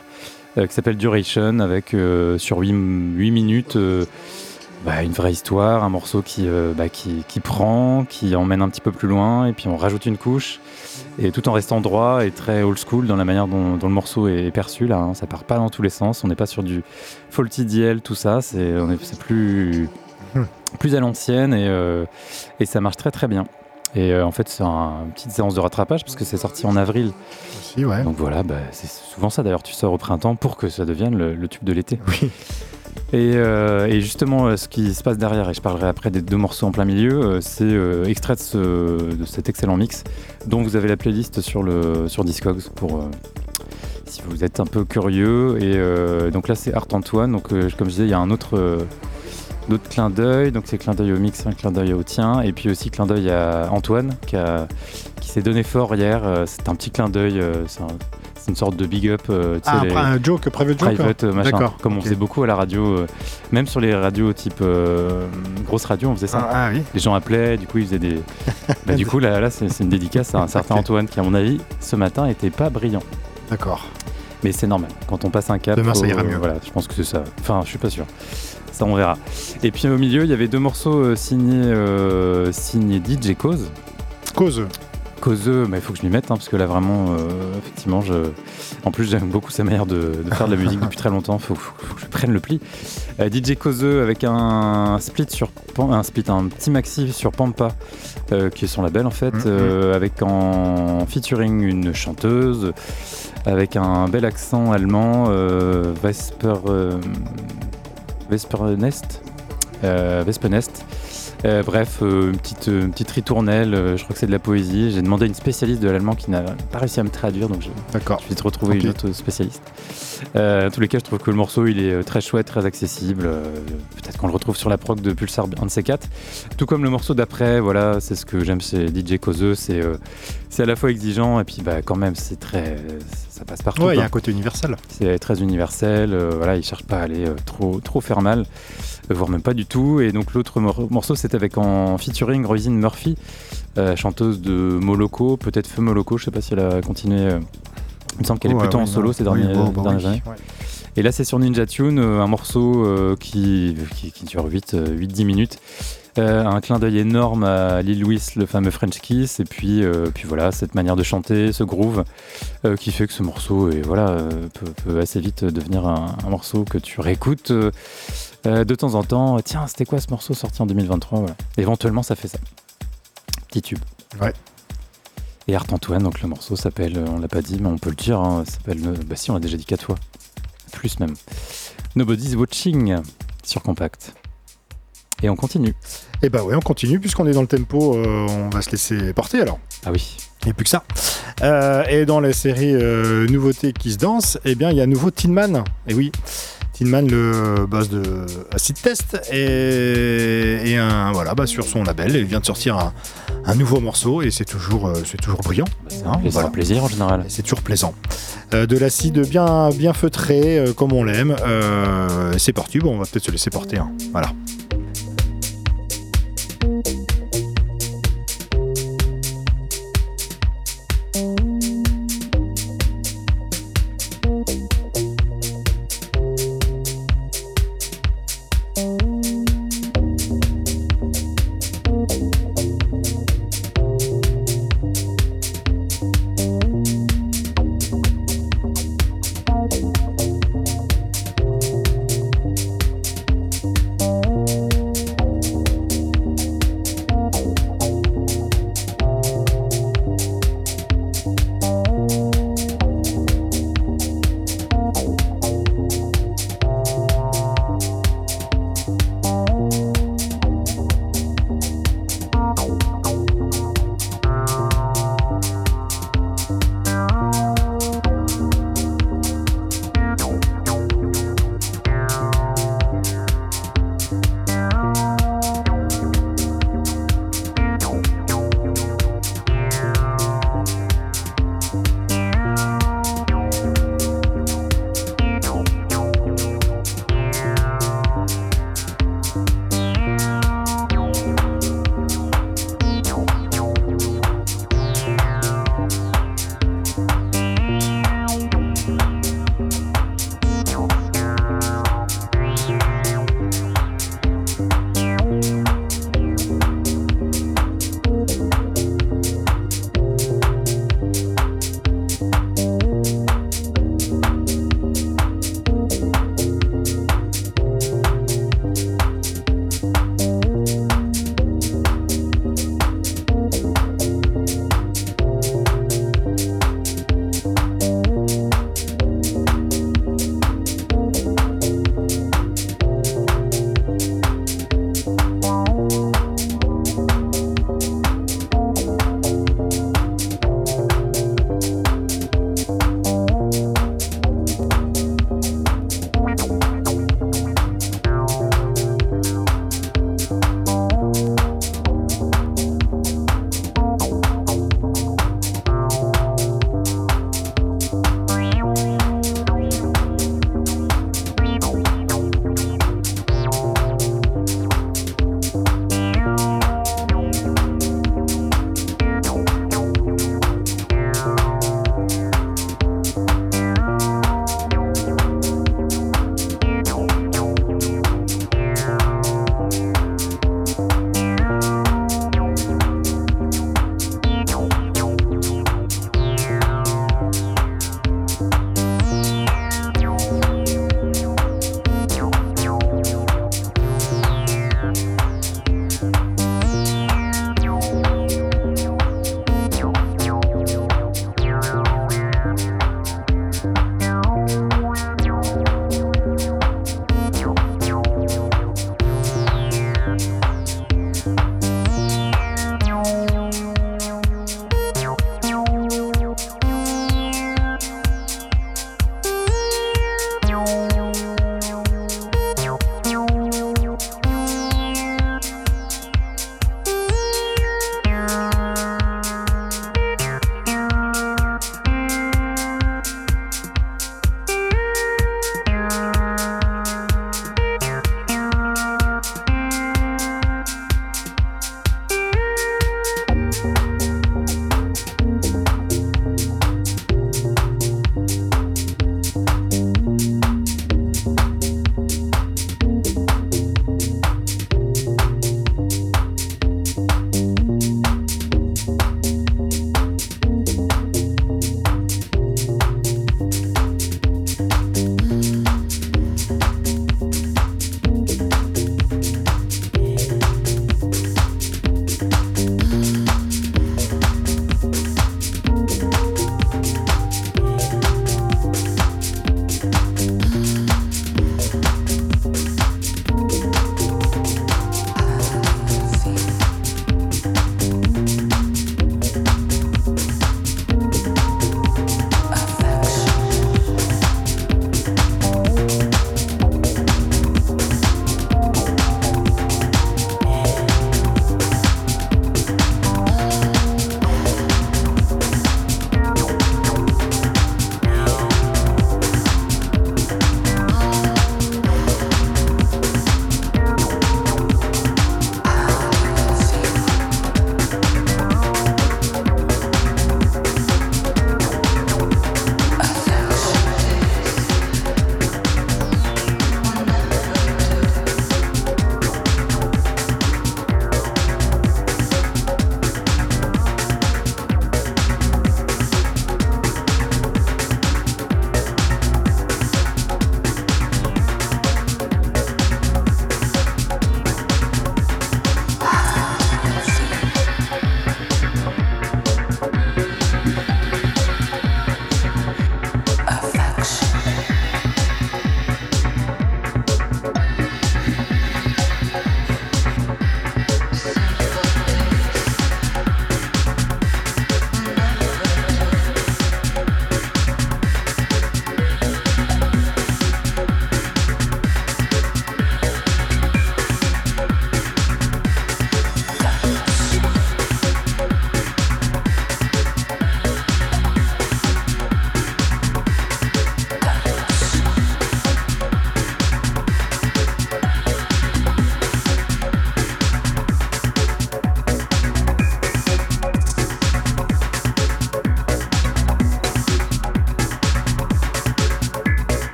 euh, qui s'appelle Duration avec euh, sur 8, minutes euh, bah, une vraie histoire, un morceau euh, bah, qui, qui prend, qui emmène un petit peu plus loin, et puis on rajoute une couche, et tout en restant droit et très old school dans la manière dont, dont le morceau est perçu. Là, hein. ça part pas dans tous les sens, on n'est pas sur du faulty DL, tout ça, c'est plus, Hmm. plus à l'ancienne, et, euh, et ça marche très très bien. Et euh, en fait, c'est un- une petite séance de rattrapage, parce que c'est sorti en avril. Aussi, ouais. Donc voilà, bah, c'est souvent ça d'ailleurs, tu sors au printemps pour que ça devienne le, le tube de l'été. Oui. Et, euh, et justement, euh, ce qui se passe derrière, et je parlerai après des deux morceaux en plein milieu, euh, c'est extrait de, ce- de cet excellent mix, dont vous avez la playlist sur, Discogs pour si vous êtes un peu curieux. Et donc là, c'est Art Antoine. Donc, comme je disais, il y a un autre, d'autres clins d'œil. Donc c'est clin d'œil au mix, un clin d'œil au tien, et puis aussi clin d'œil à Antoine qui, s'est donné fort hier. C'est un petit clin d'œil, c'est une sorte de big up. euh, Ah, les- un joke, private joke private euh, machin, D'accord, comme on faisait beaucoup à la radio, euh, même sur les radios type euh, grosse radio, on faisait ça. Ah, ah oui. Les gens appelaient, du coup ils faisaient des. Bah, du coup là, là c'est une dédicace à un certain. Antoine qui, à mon avis, ce matin était pas brillant. D'accord. Mais c'est normal. Quand on passe un cap, Demain, ça ira mieux. Voilà, je pense que c'est ça. Enfin, je suis pas sûr. Ça, on verra. Et puis au milieu, il y avait deux morceaux euh, signés, signés DJ Cause. Cause. Causeux, mais il faut que je m'y mette, hein, parce que là vraiment, euh, effectivement, je... en plus j'aime beaucoup sa manière de, de faire de la musique depuis très longtemps, il faut, faut- faut que je prenne le pli. Euh, DJ Causeux avec un split sur un split, un petit maxi sur Pampa, euh, qui est son label en fait, Mhm. euh, avec en featuring une chanteuse, avec un bel accent allemand, Vesper, Vespernest, Vespenest. Euh, bref, euh, une, petite, euh, une petite ritournelle, euh, je crois que c'est de la poésie. J'ai demandé à une spécialiste de l'allemand qui n'a pas réussi à me traduire, donc je, je vais te retrouver une autre spécialiste. En tous les cas, je trouve que le morceau il est très chouette, très accessible. Peut-être qu'on le retrouve sur la prog de Pulsar, un de ces quatre. Tout comme le morceau d'après, voilà, c'est ce que j'aime chez DJ Causeux. C'est c'est à la fois exigeant et puis bah, quand même, c'est très. Ça passe partout. Ouais, il y a un côté universel. C'est très universel, voilà, il cherche pas à aller trop, trop faire mal, voire même pas du tout. Et donc l'autre mor- morceau, c'était avec en featuring Rosine Murphy, euh, chanteuse de Moloko, peut-être Feu Moloko, je sais pas si elle a continué. euh, il me semble qu'elle est plutôt en solo non. ces derniers- Oui, bon, bah dernières oui. années. Ouais. Et là, c'est sur Ninja Tune, euh, un morceau euh, qui, qui, qui dure 8-10 minutes. Euh, un clin d'œil énorme à Lil Louis, le fameux French Kiss, et puis, euh, puis voilà, cette manière de chanter, ce groove, euh, qui fait que ce morceau est, voilà, euh, peut, peut assez vite devenir un, un morceau que tu réécoutes euh, euh, de temps en temps. Tiens, c'était quoi ce morceau sorti en 2023 voilà. Éventuellement, ça fait ça. Petit tube. Ouais. Et Art Antoine, donc le morceau s'appelle, euh, on l'a pas dit, mais on peut le dire, hein, s'appelle, euh, bah si, on l'a déjà dit quatre fois. Plus même. Nobody's Watching sur Compact. Et on continue. Et bah ouais, on continue puisqu'on est dans le tempo, euh, on va se laisser porter alors. Ah oui. Il n'y a plus que ça. Euh, et dans la série euh, Nouveautés qui se dansent, eh bien, il y a un nouveau Tin Man. Et oui, Le boss de Acid Test, et, et un, voilà, bah, sur son label, il vient de sortir un, un nouveau morceau et c'est toujours, euh, c'est toujours brillant. Bah, c'est Hein, plaisir, voilà. un plaisir en général. C'est toujours plaisant. Euh, de l'acide bien, bien feutré, euh, comme on l'aime. Euh, c'est parti, bon, on va peut-être se laisser porter. hein. Voilà.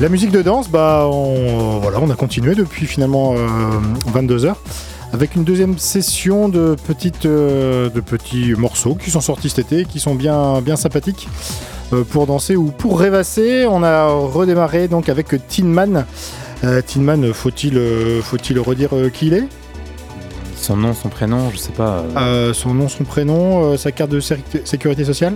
La musique de danse, bah, on, voilà, on a continué depuis finalement 22h avec une deuxième session de, petites, euh, de petits morceaux qui sont sortis cet été, qui sont bien, bien sympathiques euh, pour danser ou pour rêvasser. On a redémarré donc avec Tin Man. Euh, Tin Man, faut-il euh, faut-il redire euh, qui il est? Son nom, son prénom, je sais pas. euh, Euh, Son nom, son prénom, euh, sa carte de sé- sécurité sociale?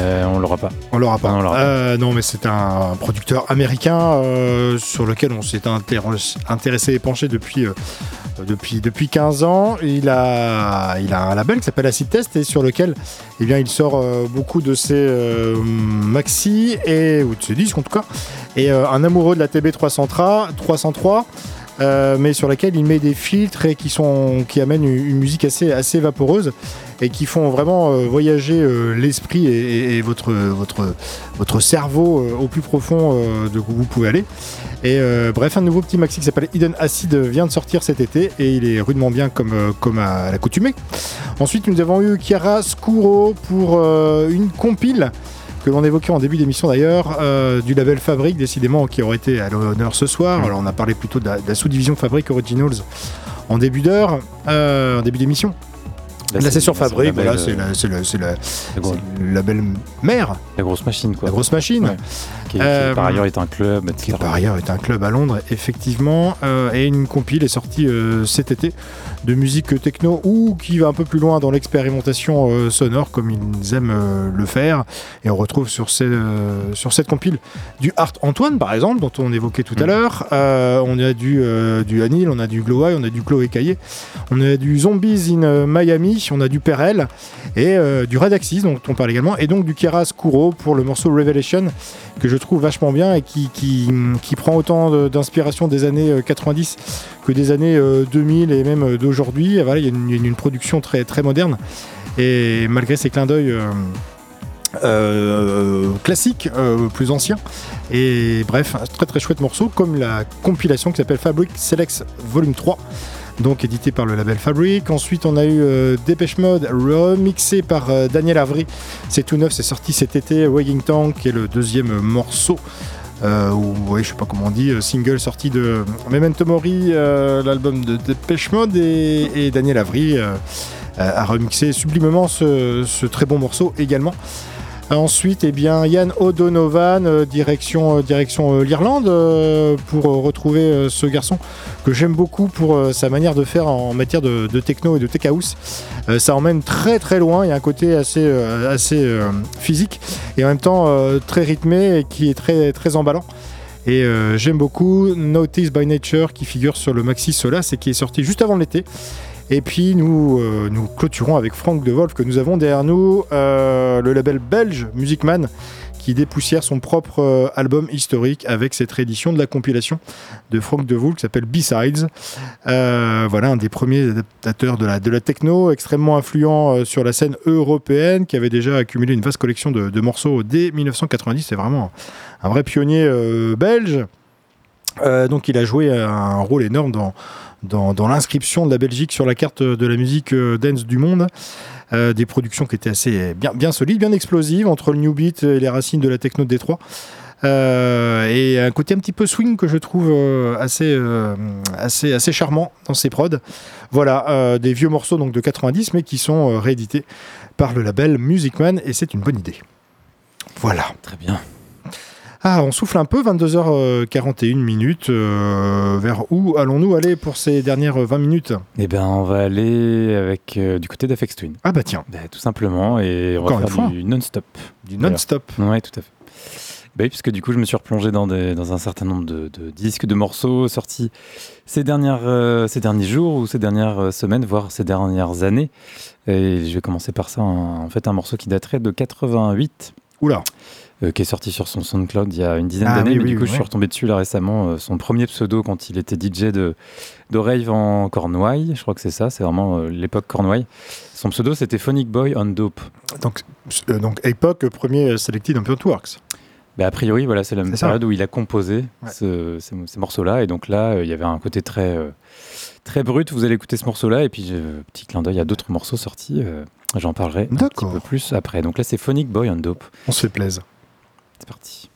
Euh, on l'aura pas. On l'aura pas. Non, on l'aura pas. Euh, non, mais c'est un producteur américain euh, sur lequel on s'est intér- intéressé et penché depuis, euh, depuis, depuis 15 ans. Il a, il a un label qui s'appelle Acid Test et sur lequel eh bien, il sort beaucoup de ses maxi et, ou de ses disques en tout cas. Et un amoureux de la TB 303, 303 euh, mais sur laquelle il met des filtres et qui, sont, qui amènent une, une musique assez, assez vaporeuse et qui font vraiment euh, voyager euh, l'esprit et, votre, votre, votre cerveau euh, au plus profond de où vous pouvez aller. Et bref, un nouveau petit maxi qui s'appelle Hidden Acid vient de sortir cet été et il est rudement bien comme, comme à l'accoutumée. Ensuite, nous avons eu Chiara Scuro pour une compile que l'on évoquait en début d'émission d'ailleurs, du label Fabric, décidément, qui aurait été à l'honneur ce soir. Alors, on a parlé plutôt de la, sous-division Fabric Originals en début d'heure, en début d'émission. Là, c'est sur label, voilà, c'est la- c'est la- c'est la- la, gros- c'est le label mère, la grosse machine, quoi. la grosse machine. Qui, qui, Euh, par ailleurs est un club, etc. qui par ailleurs est un club à Londres, effectivement, euh, et une compile est sortie euh, cet été de musique techno ou qui va un peu plus loin dans l'expérimentation sonore comme ils aiment le faire. Et on retrouve sur, ces, sur cette compile du Art Antoine, par exemple, dont on évoquait tout à Mhm. l'heure. On a du, du Anil, on a du Glow Eye, on a du Chloé Caillé, on a du Zombies in Miami, on a du Perel et du Red Axis, dont on parle également, et donc du Kira Kuro pour le morceau Revelation que je trouve vachement bien et qui, qui, qui prend autant d'inspiration des années euh, 90 que des années euh, 2000 et même euh, d'aujourd'hui. Et Voilà, il y a une, production très, très moderne et malgré ces clins d'œil euh, euh, classiques, euh, plus anciens. Et bref, un très très chouette morceau comme la compilation qui s'appelle Fabric Selects Volume 3 donc édité par le label Fabric. Ensuite, on a eu euh, Dépêche Mode remixé par euh, Daniel Avery. C'est tout neuf, c'est sorti cet été. Wagging Tank, est le deuxième morceau. Euh, ou ouais, je sais pas comment on dit, euh, single sorti de Memento Mori, l'album de Dépêche Mode, et, Daniel Avery a remixé sublimement ce très bon morceau également. Ensuite, eh bien, Yann O'Donovan, euh, direction, euh, direction euh, l'Irlande, pour retrouver ce garçon que j'aime beaucoup pour sa manière de faire en matière de, techno et de tech house. Ça emmène très très loin, il y a un côté assez, assez physique et en même temps très rythmé et qui est très, très emballant. Et j'aime beaucoup Notice by Nature qui figure sur le Maxi Solas et qui est sorti juste avant l'été. Et puis nous, euh, nous clôturons avec Franck De Wolf que nous avons derrière nous, euh, le label belge Music Man qui dépoussière son propre euh, album historique avec cette réédition de la compilation de Franck De Wolf qui s'appelle B-Sides. Voilà, un des premiers adaptateurs de la, techno, extrêmement influent sur la scène européenne, qui avait déjà accumulé une vaste collection de, morceaux dès 1990. C'est vraiment un vrai pionnier belge. Donc il a joué un rôle énorme dans, dans, l'inscription de la Belgique sur la carte de la musique euh, dance du monde. Euh, des productions qui étaient assez bien, solides, bien explosives, entre le new beat et les racines de la techno de Détroit. Euh, et un côté un petit peu swing que je trouve assez, assez, assez charmant dans ses prods. Voilà, des vieux morceaux donc de 90, mais qui sont réédités par le label Music Man, et c'est une bonne idée. Voilà. Très bien. Ah, on souffle un peu, 22h41 minutes. euh, vers où allons-nous aller pour ces dernières 20 minutes? Eh ben, on va aller avec euh, du côté d'Afex Twin. Ah bah tiens, Ben, tout simplement, et on Encore va faire du non-stop. du non-stop. Ouais, tout à fait. Bah oui, puisque du coup, je me suis replongé dans, des- dans un certain nombre de, de disques, de morceaux sortis ces, dernières, euh, ces derniers jours ou ces dernières semaines, voire ces dernières années. Et je vais commencer par ça. un- en fait, un morceau qui daterait de 88, Oula, euh, qui est sorti sur son SoundCloud il y a une dizaine Ah d'années. oui, mais oui, du coup, oui, je suis retombé dessus là récemment. euh, son premier pseudo quand il était DJ de, de rave en Cornouailles. Je crois que c'est ça. C'est vraiment euh, l'époque Cornouailles. Son pseudo, c'était Phonic Boy on Dope. donc, euh, donc époque, premier Selected Ambient Works. Bah, a priori, voilà, c'est la même ça. période où il a composé Ouais. ce- ces, ces morceaux-là. Et donc là, il y avait un côté très, très brut. Vous allez écouter ce morceau-là. Et puis, euh, petit clin d'œil à d'autres morceaux sortis. euh, J'en parlerai un petit peu plus après. Donc là, c'est Phonic Boy on Dope. On se fait plaisir. C'est parti.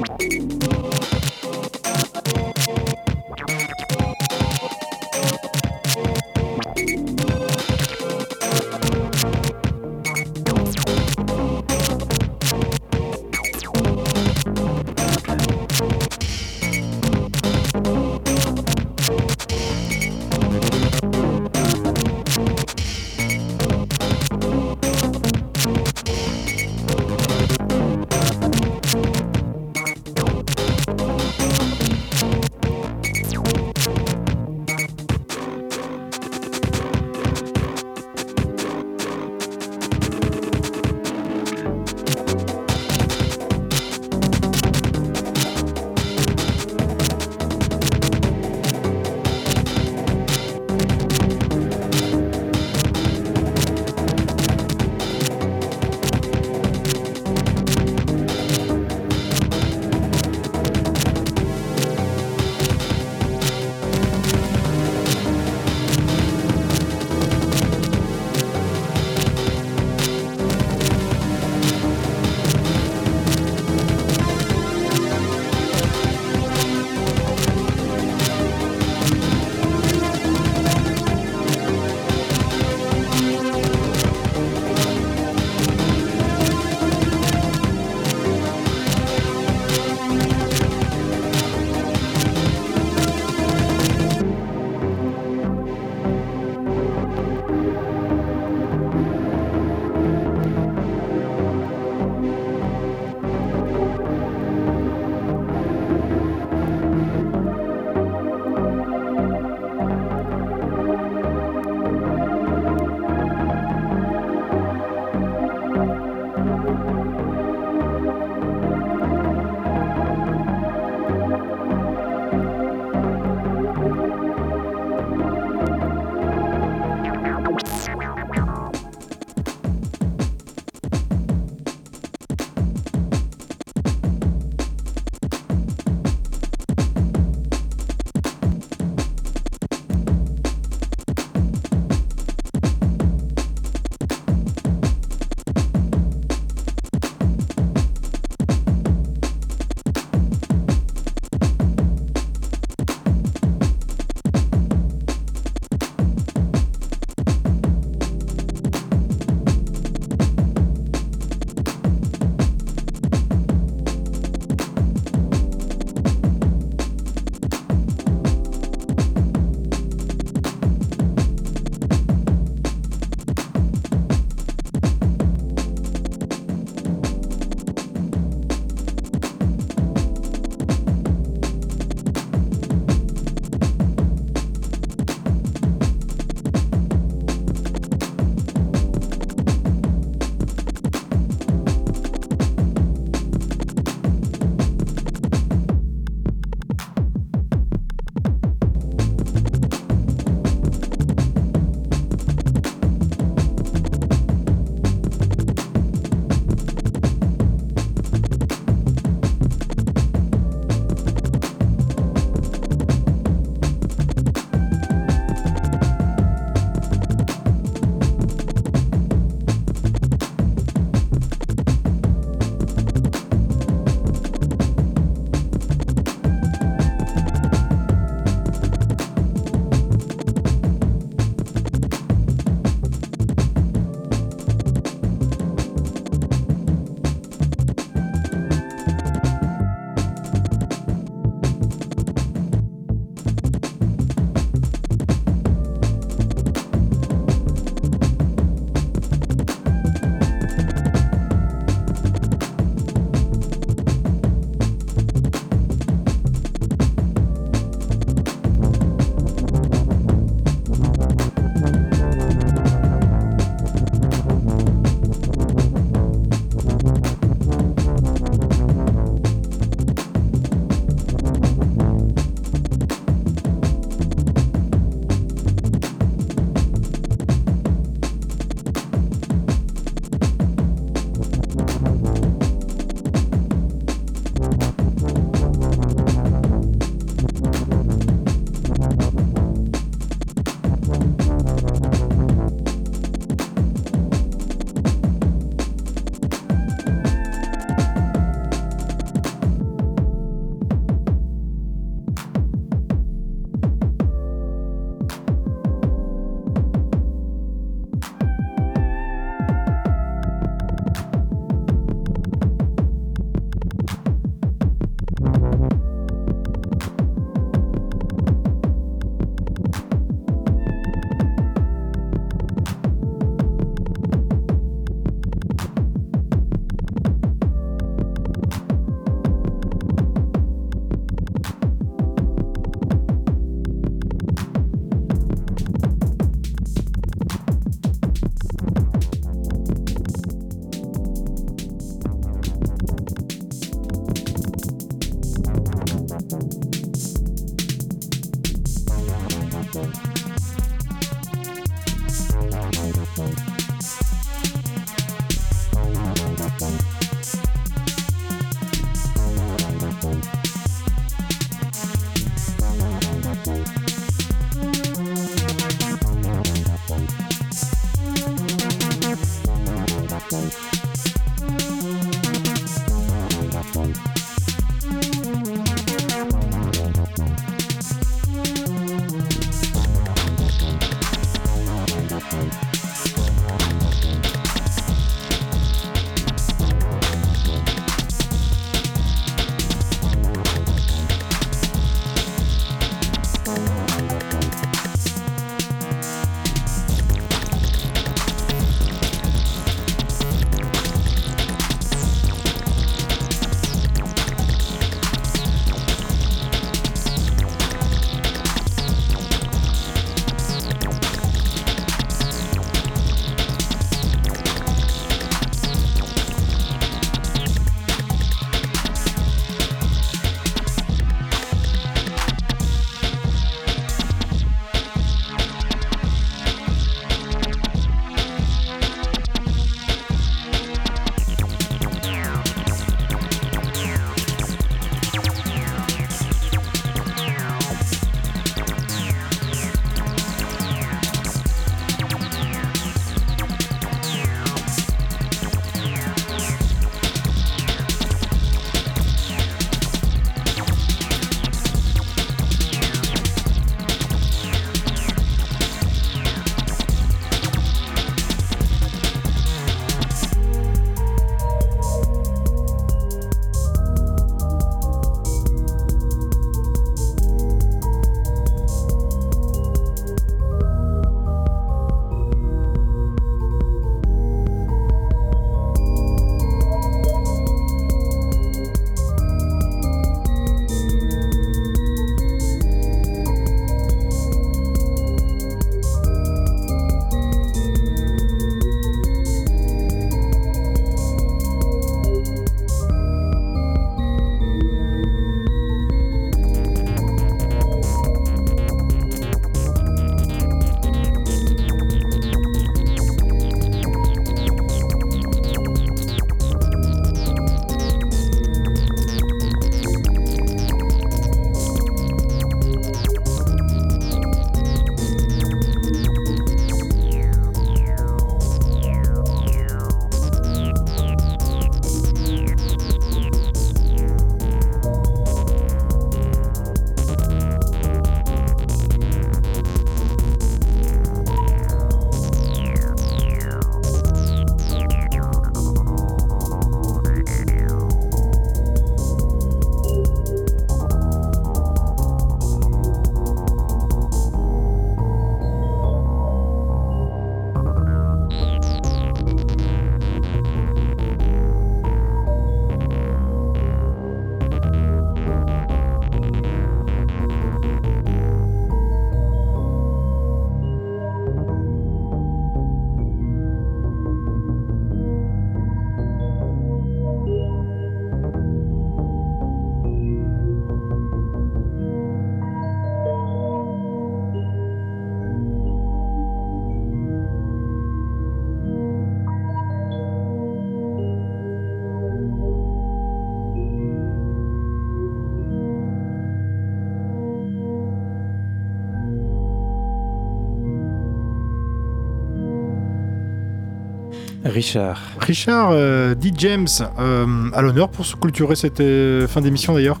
Richard. Richard euh, D. James, euh, à l'honneur pour se clôturer cette euh, fin d'émission d'ailleurs,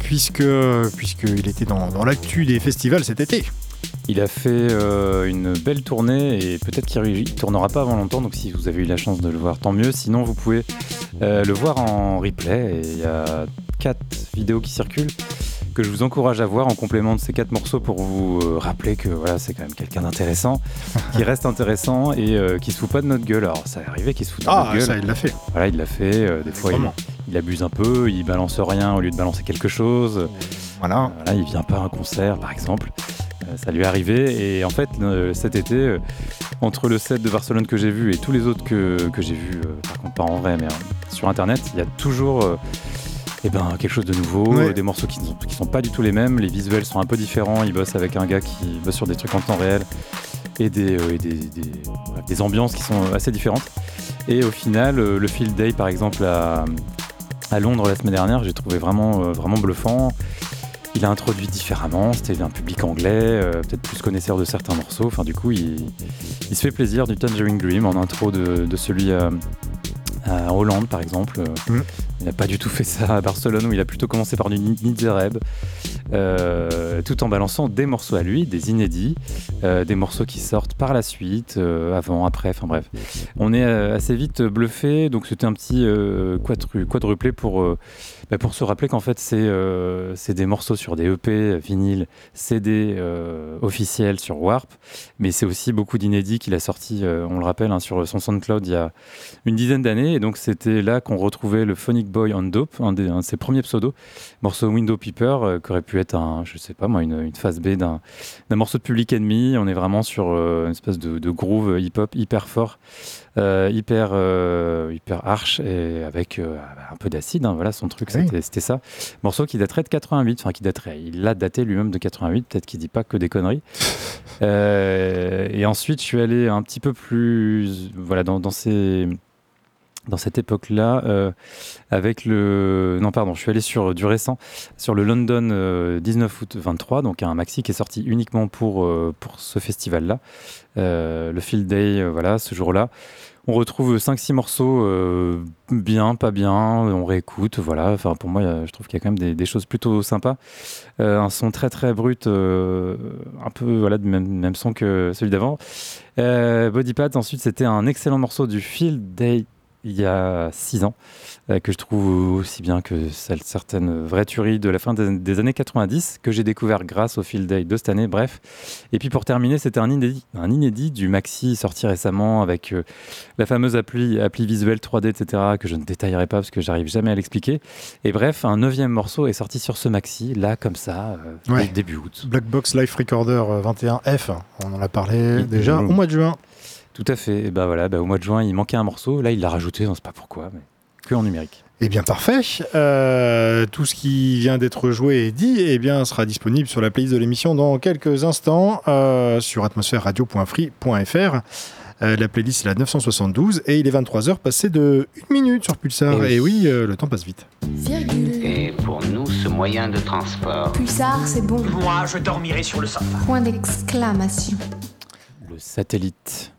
puisque puisqu'il était dans, dans l'actu des festivals cet été. Il a fait euh, une belle tournée et peut-être qu'il ne tournera pas avant longtemps. Donc si vous avez eu la chance de le voir, tant mieux. Sinon, vous pouvez euh, le voir en replay. Il y a quatre vidéos qui circulent que je vous encourage à voir en complément de ces quatre morceaux pour vous euh, rappeler que voilà, c'est quand même quelqu'un d'intéressant, qui reste intéressant et euh, qui se fout pas de notre gueule. Alors ça est arrivé qu'il se fout de Ah, notre gueule. ça il l'a fait. Voilà, il l'a fait. euh, des fois, il, abuse un peu, il balance rien au lieu de balancer quelque chose. Voilà. Voilà, il vient pas à un concert, par exemple. Euh, ça lui est arrivé. Et en fait, euh, cet été, euh, entre le set de Barcelone que j'ai vu et tous les autres que, que j'ai euh, par contre pas en vrai, mais euh, sur Internet, il y a toujours euh, eh ben, quelque chose de nouveau, Ouais. euh, des morceaux qui ne sont, pas du tout les mêmes. Les visuels sont un peu différents. Il bosse avec un gars qui bosse sur des trucs en temps réel et des, euh, et des, des- bref, des ambiances qui sont assez différentes. Et au final, euh, le Field Day, par exemple, à, à Londres la semaine dernière, j'ai trouvé vraiment, euh, vraiment bluffant. Il a introduit différemment, c'était un public anglais, euh, peut-être plus connaisseur de certains morceaux. Enfin, du coup, il, il se fait plaisir du Tangerine Dream en intro de, de celui à, Hollande par exemple. Mm. Il n'a pas du tout fait ça à Barcelone où il a plutôt commencé par du Ni- Nizereb, euh, tout en balançant des morceaux à lui, des inédits, euh, des morceaux qui sortent par la suite, euh, avant, après, enfin bref. On est assez vite bluffé, donc c'était un petit quadru- quadruplé pour, bah, pour se rappeler qu'en fait c'est euh, des morceaux sur des EP, vinyle, CD euh, officiels sur Warp, mais c'est aussi beaucoup d'inédits qu'il a sorti, euh, on le rappelle, hein, sur son SoundCloud il y a une dizaine d'années, et donc c'était là qu'on retrouvait le Phonic Boy on Dope, un, de ses premiers pseudos, morceau Window Peeper, euh, qui aurait pu être un, je sais pas moi, une, une phase B d'un morceau de Public Enemy. On est vraiment sur euh, une espèce de, groove hip-hop hyper fort, hyper, euh, hyper arch et avec euh, un peu d'acide. hein, voilà, son truc, Oui. c'était c'était ça. Morceau qui daterait de 88, enfin qui daterait, il l'a daté lui-même de 88, peut-être qu'il dit pas que des conneries. Euh, et ensuite, je suis allé un petit peu plus, voilà, dans, dans ces dans cette époque-là, euh, avec le... Non, pardon, je suis allé sur du récent, sur le London euh, 19 août 23, donc un maxi qui est sorti uniquement pour, euh, pour ce festival-là, Euh, le Field Day, euh, voilà, ce jour-là. On retrouve 5-6 morceaux euh, bien, pas bien, on réécoute, voilà. Enfin, pour moi, euh, je trouve qu'il y a quand même des, choses plutôt sympas. Euh, un son très très brut, euh, un peu voilà, du même, son que celui d'avant. Euh, Body Pads, ensuite, c'était un excellent morceau du Field Day il y a 6 ans, euh, que je trouve aussi bien que celle- certaines vraies tueries de la fin des, des années 90, que j'ai découvert grâce au Field Day de cette année, bref. Et puis pour terminer, c'était un inédit, un inédit du maxi sorti récemment avec euh, la fameuse appli, appli visuelle 3D, etc., que je ne détaillerai pas parce que j'arrive jamais à l'expliquer. Et bref, un neuvième morceau est sorti sur ce maxi, là, comme ça, euh, Ouais. début août. Black Box Life Recorder euh, 21F, on en a parlé déjà au mois de juin. Tout à fait. Et bah voilà, bah, au mois de juin, il manquait un morceau. Là, il l'a rajouté, on ne sait pas pourquoi, mais que en numérique. Eh bien parfait. Euh, tout ce qui vient d'être joué et dit eh bien, sera disponible sur la playlist de l'émission dans quelques instants euh, sur atmosphèreradio.free.fr. Euh, la playlist est la 972 et il est 23h passé de 1 minute sur Pulsar. Eh oui. Et oui, euh, le temps passe vite. Virgule. Et pour nous, ce moyen de transport. Pulsar, c'est bon. Moi, je dormirai sur le sofa. Point d'exclamation. Le satellite.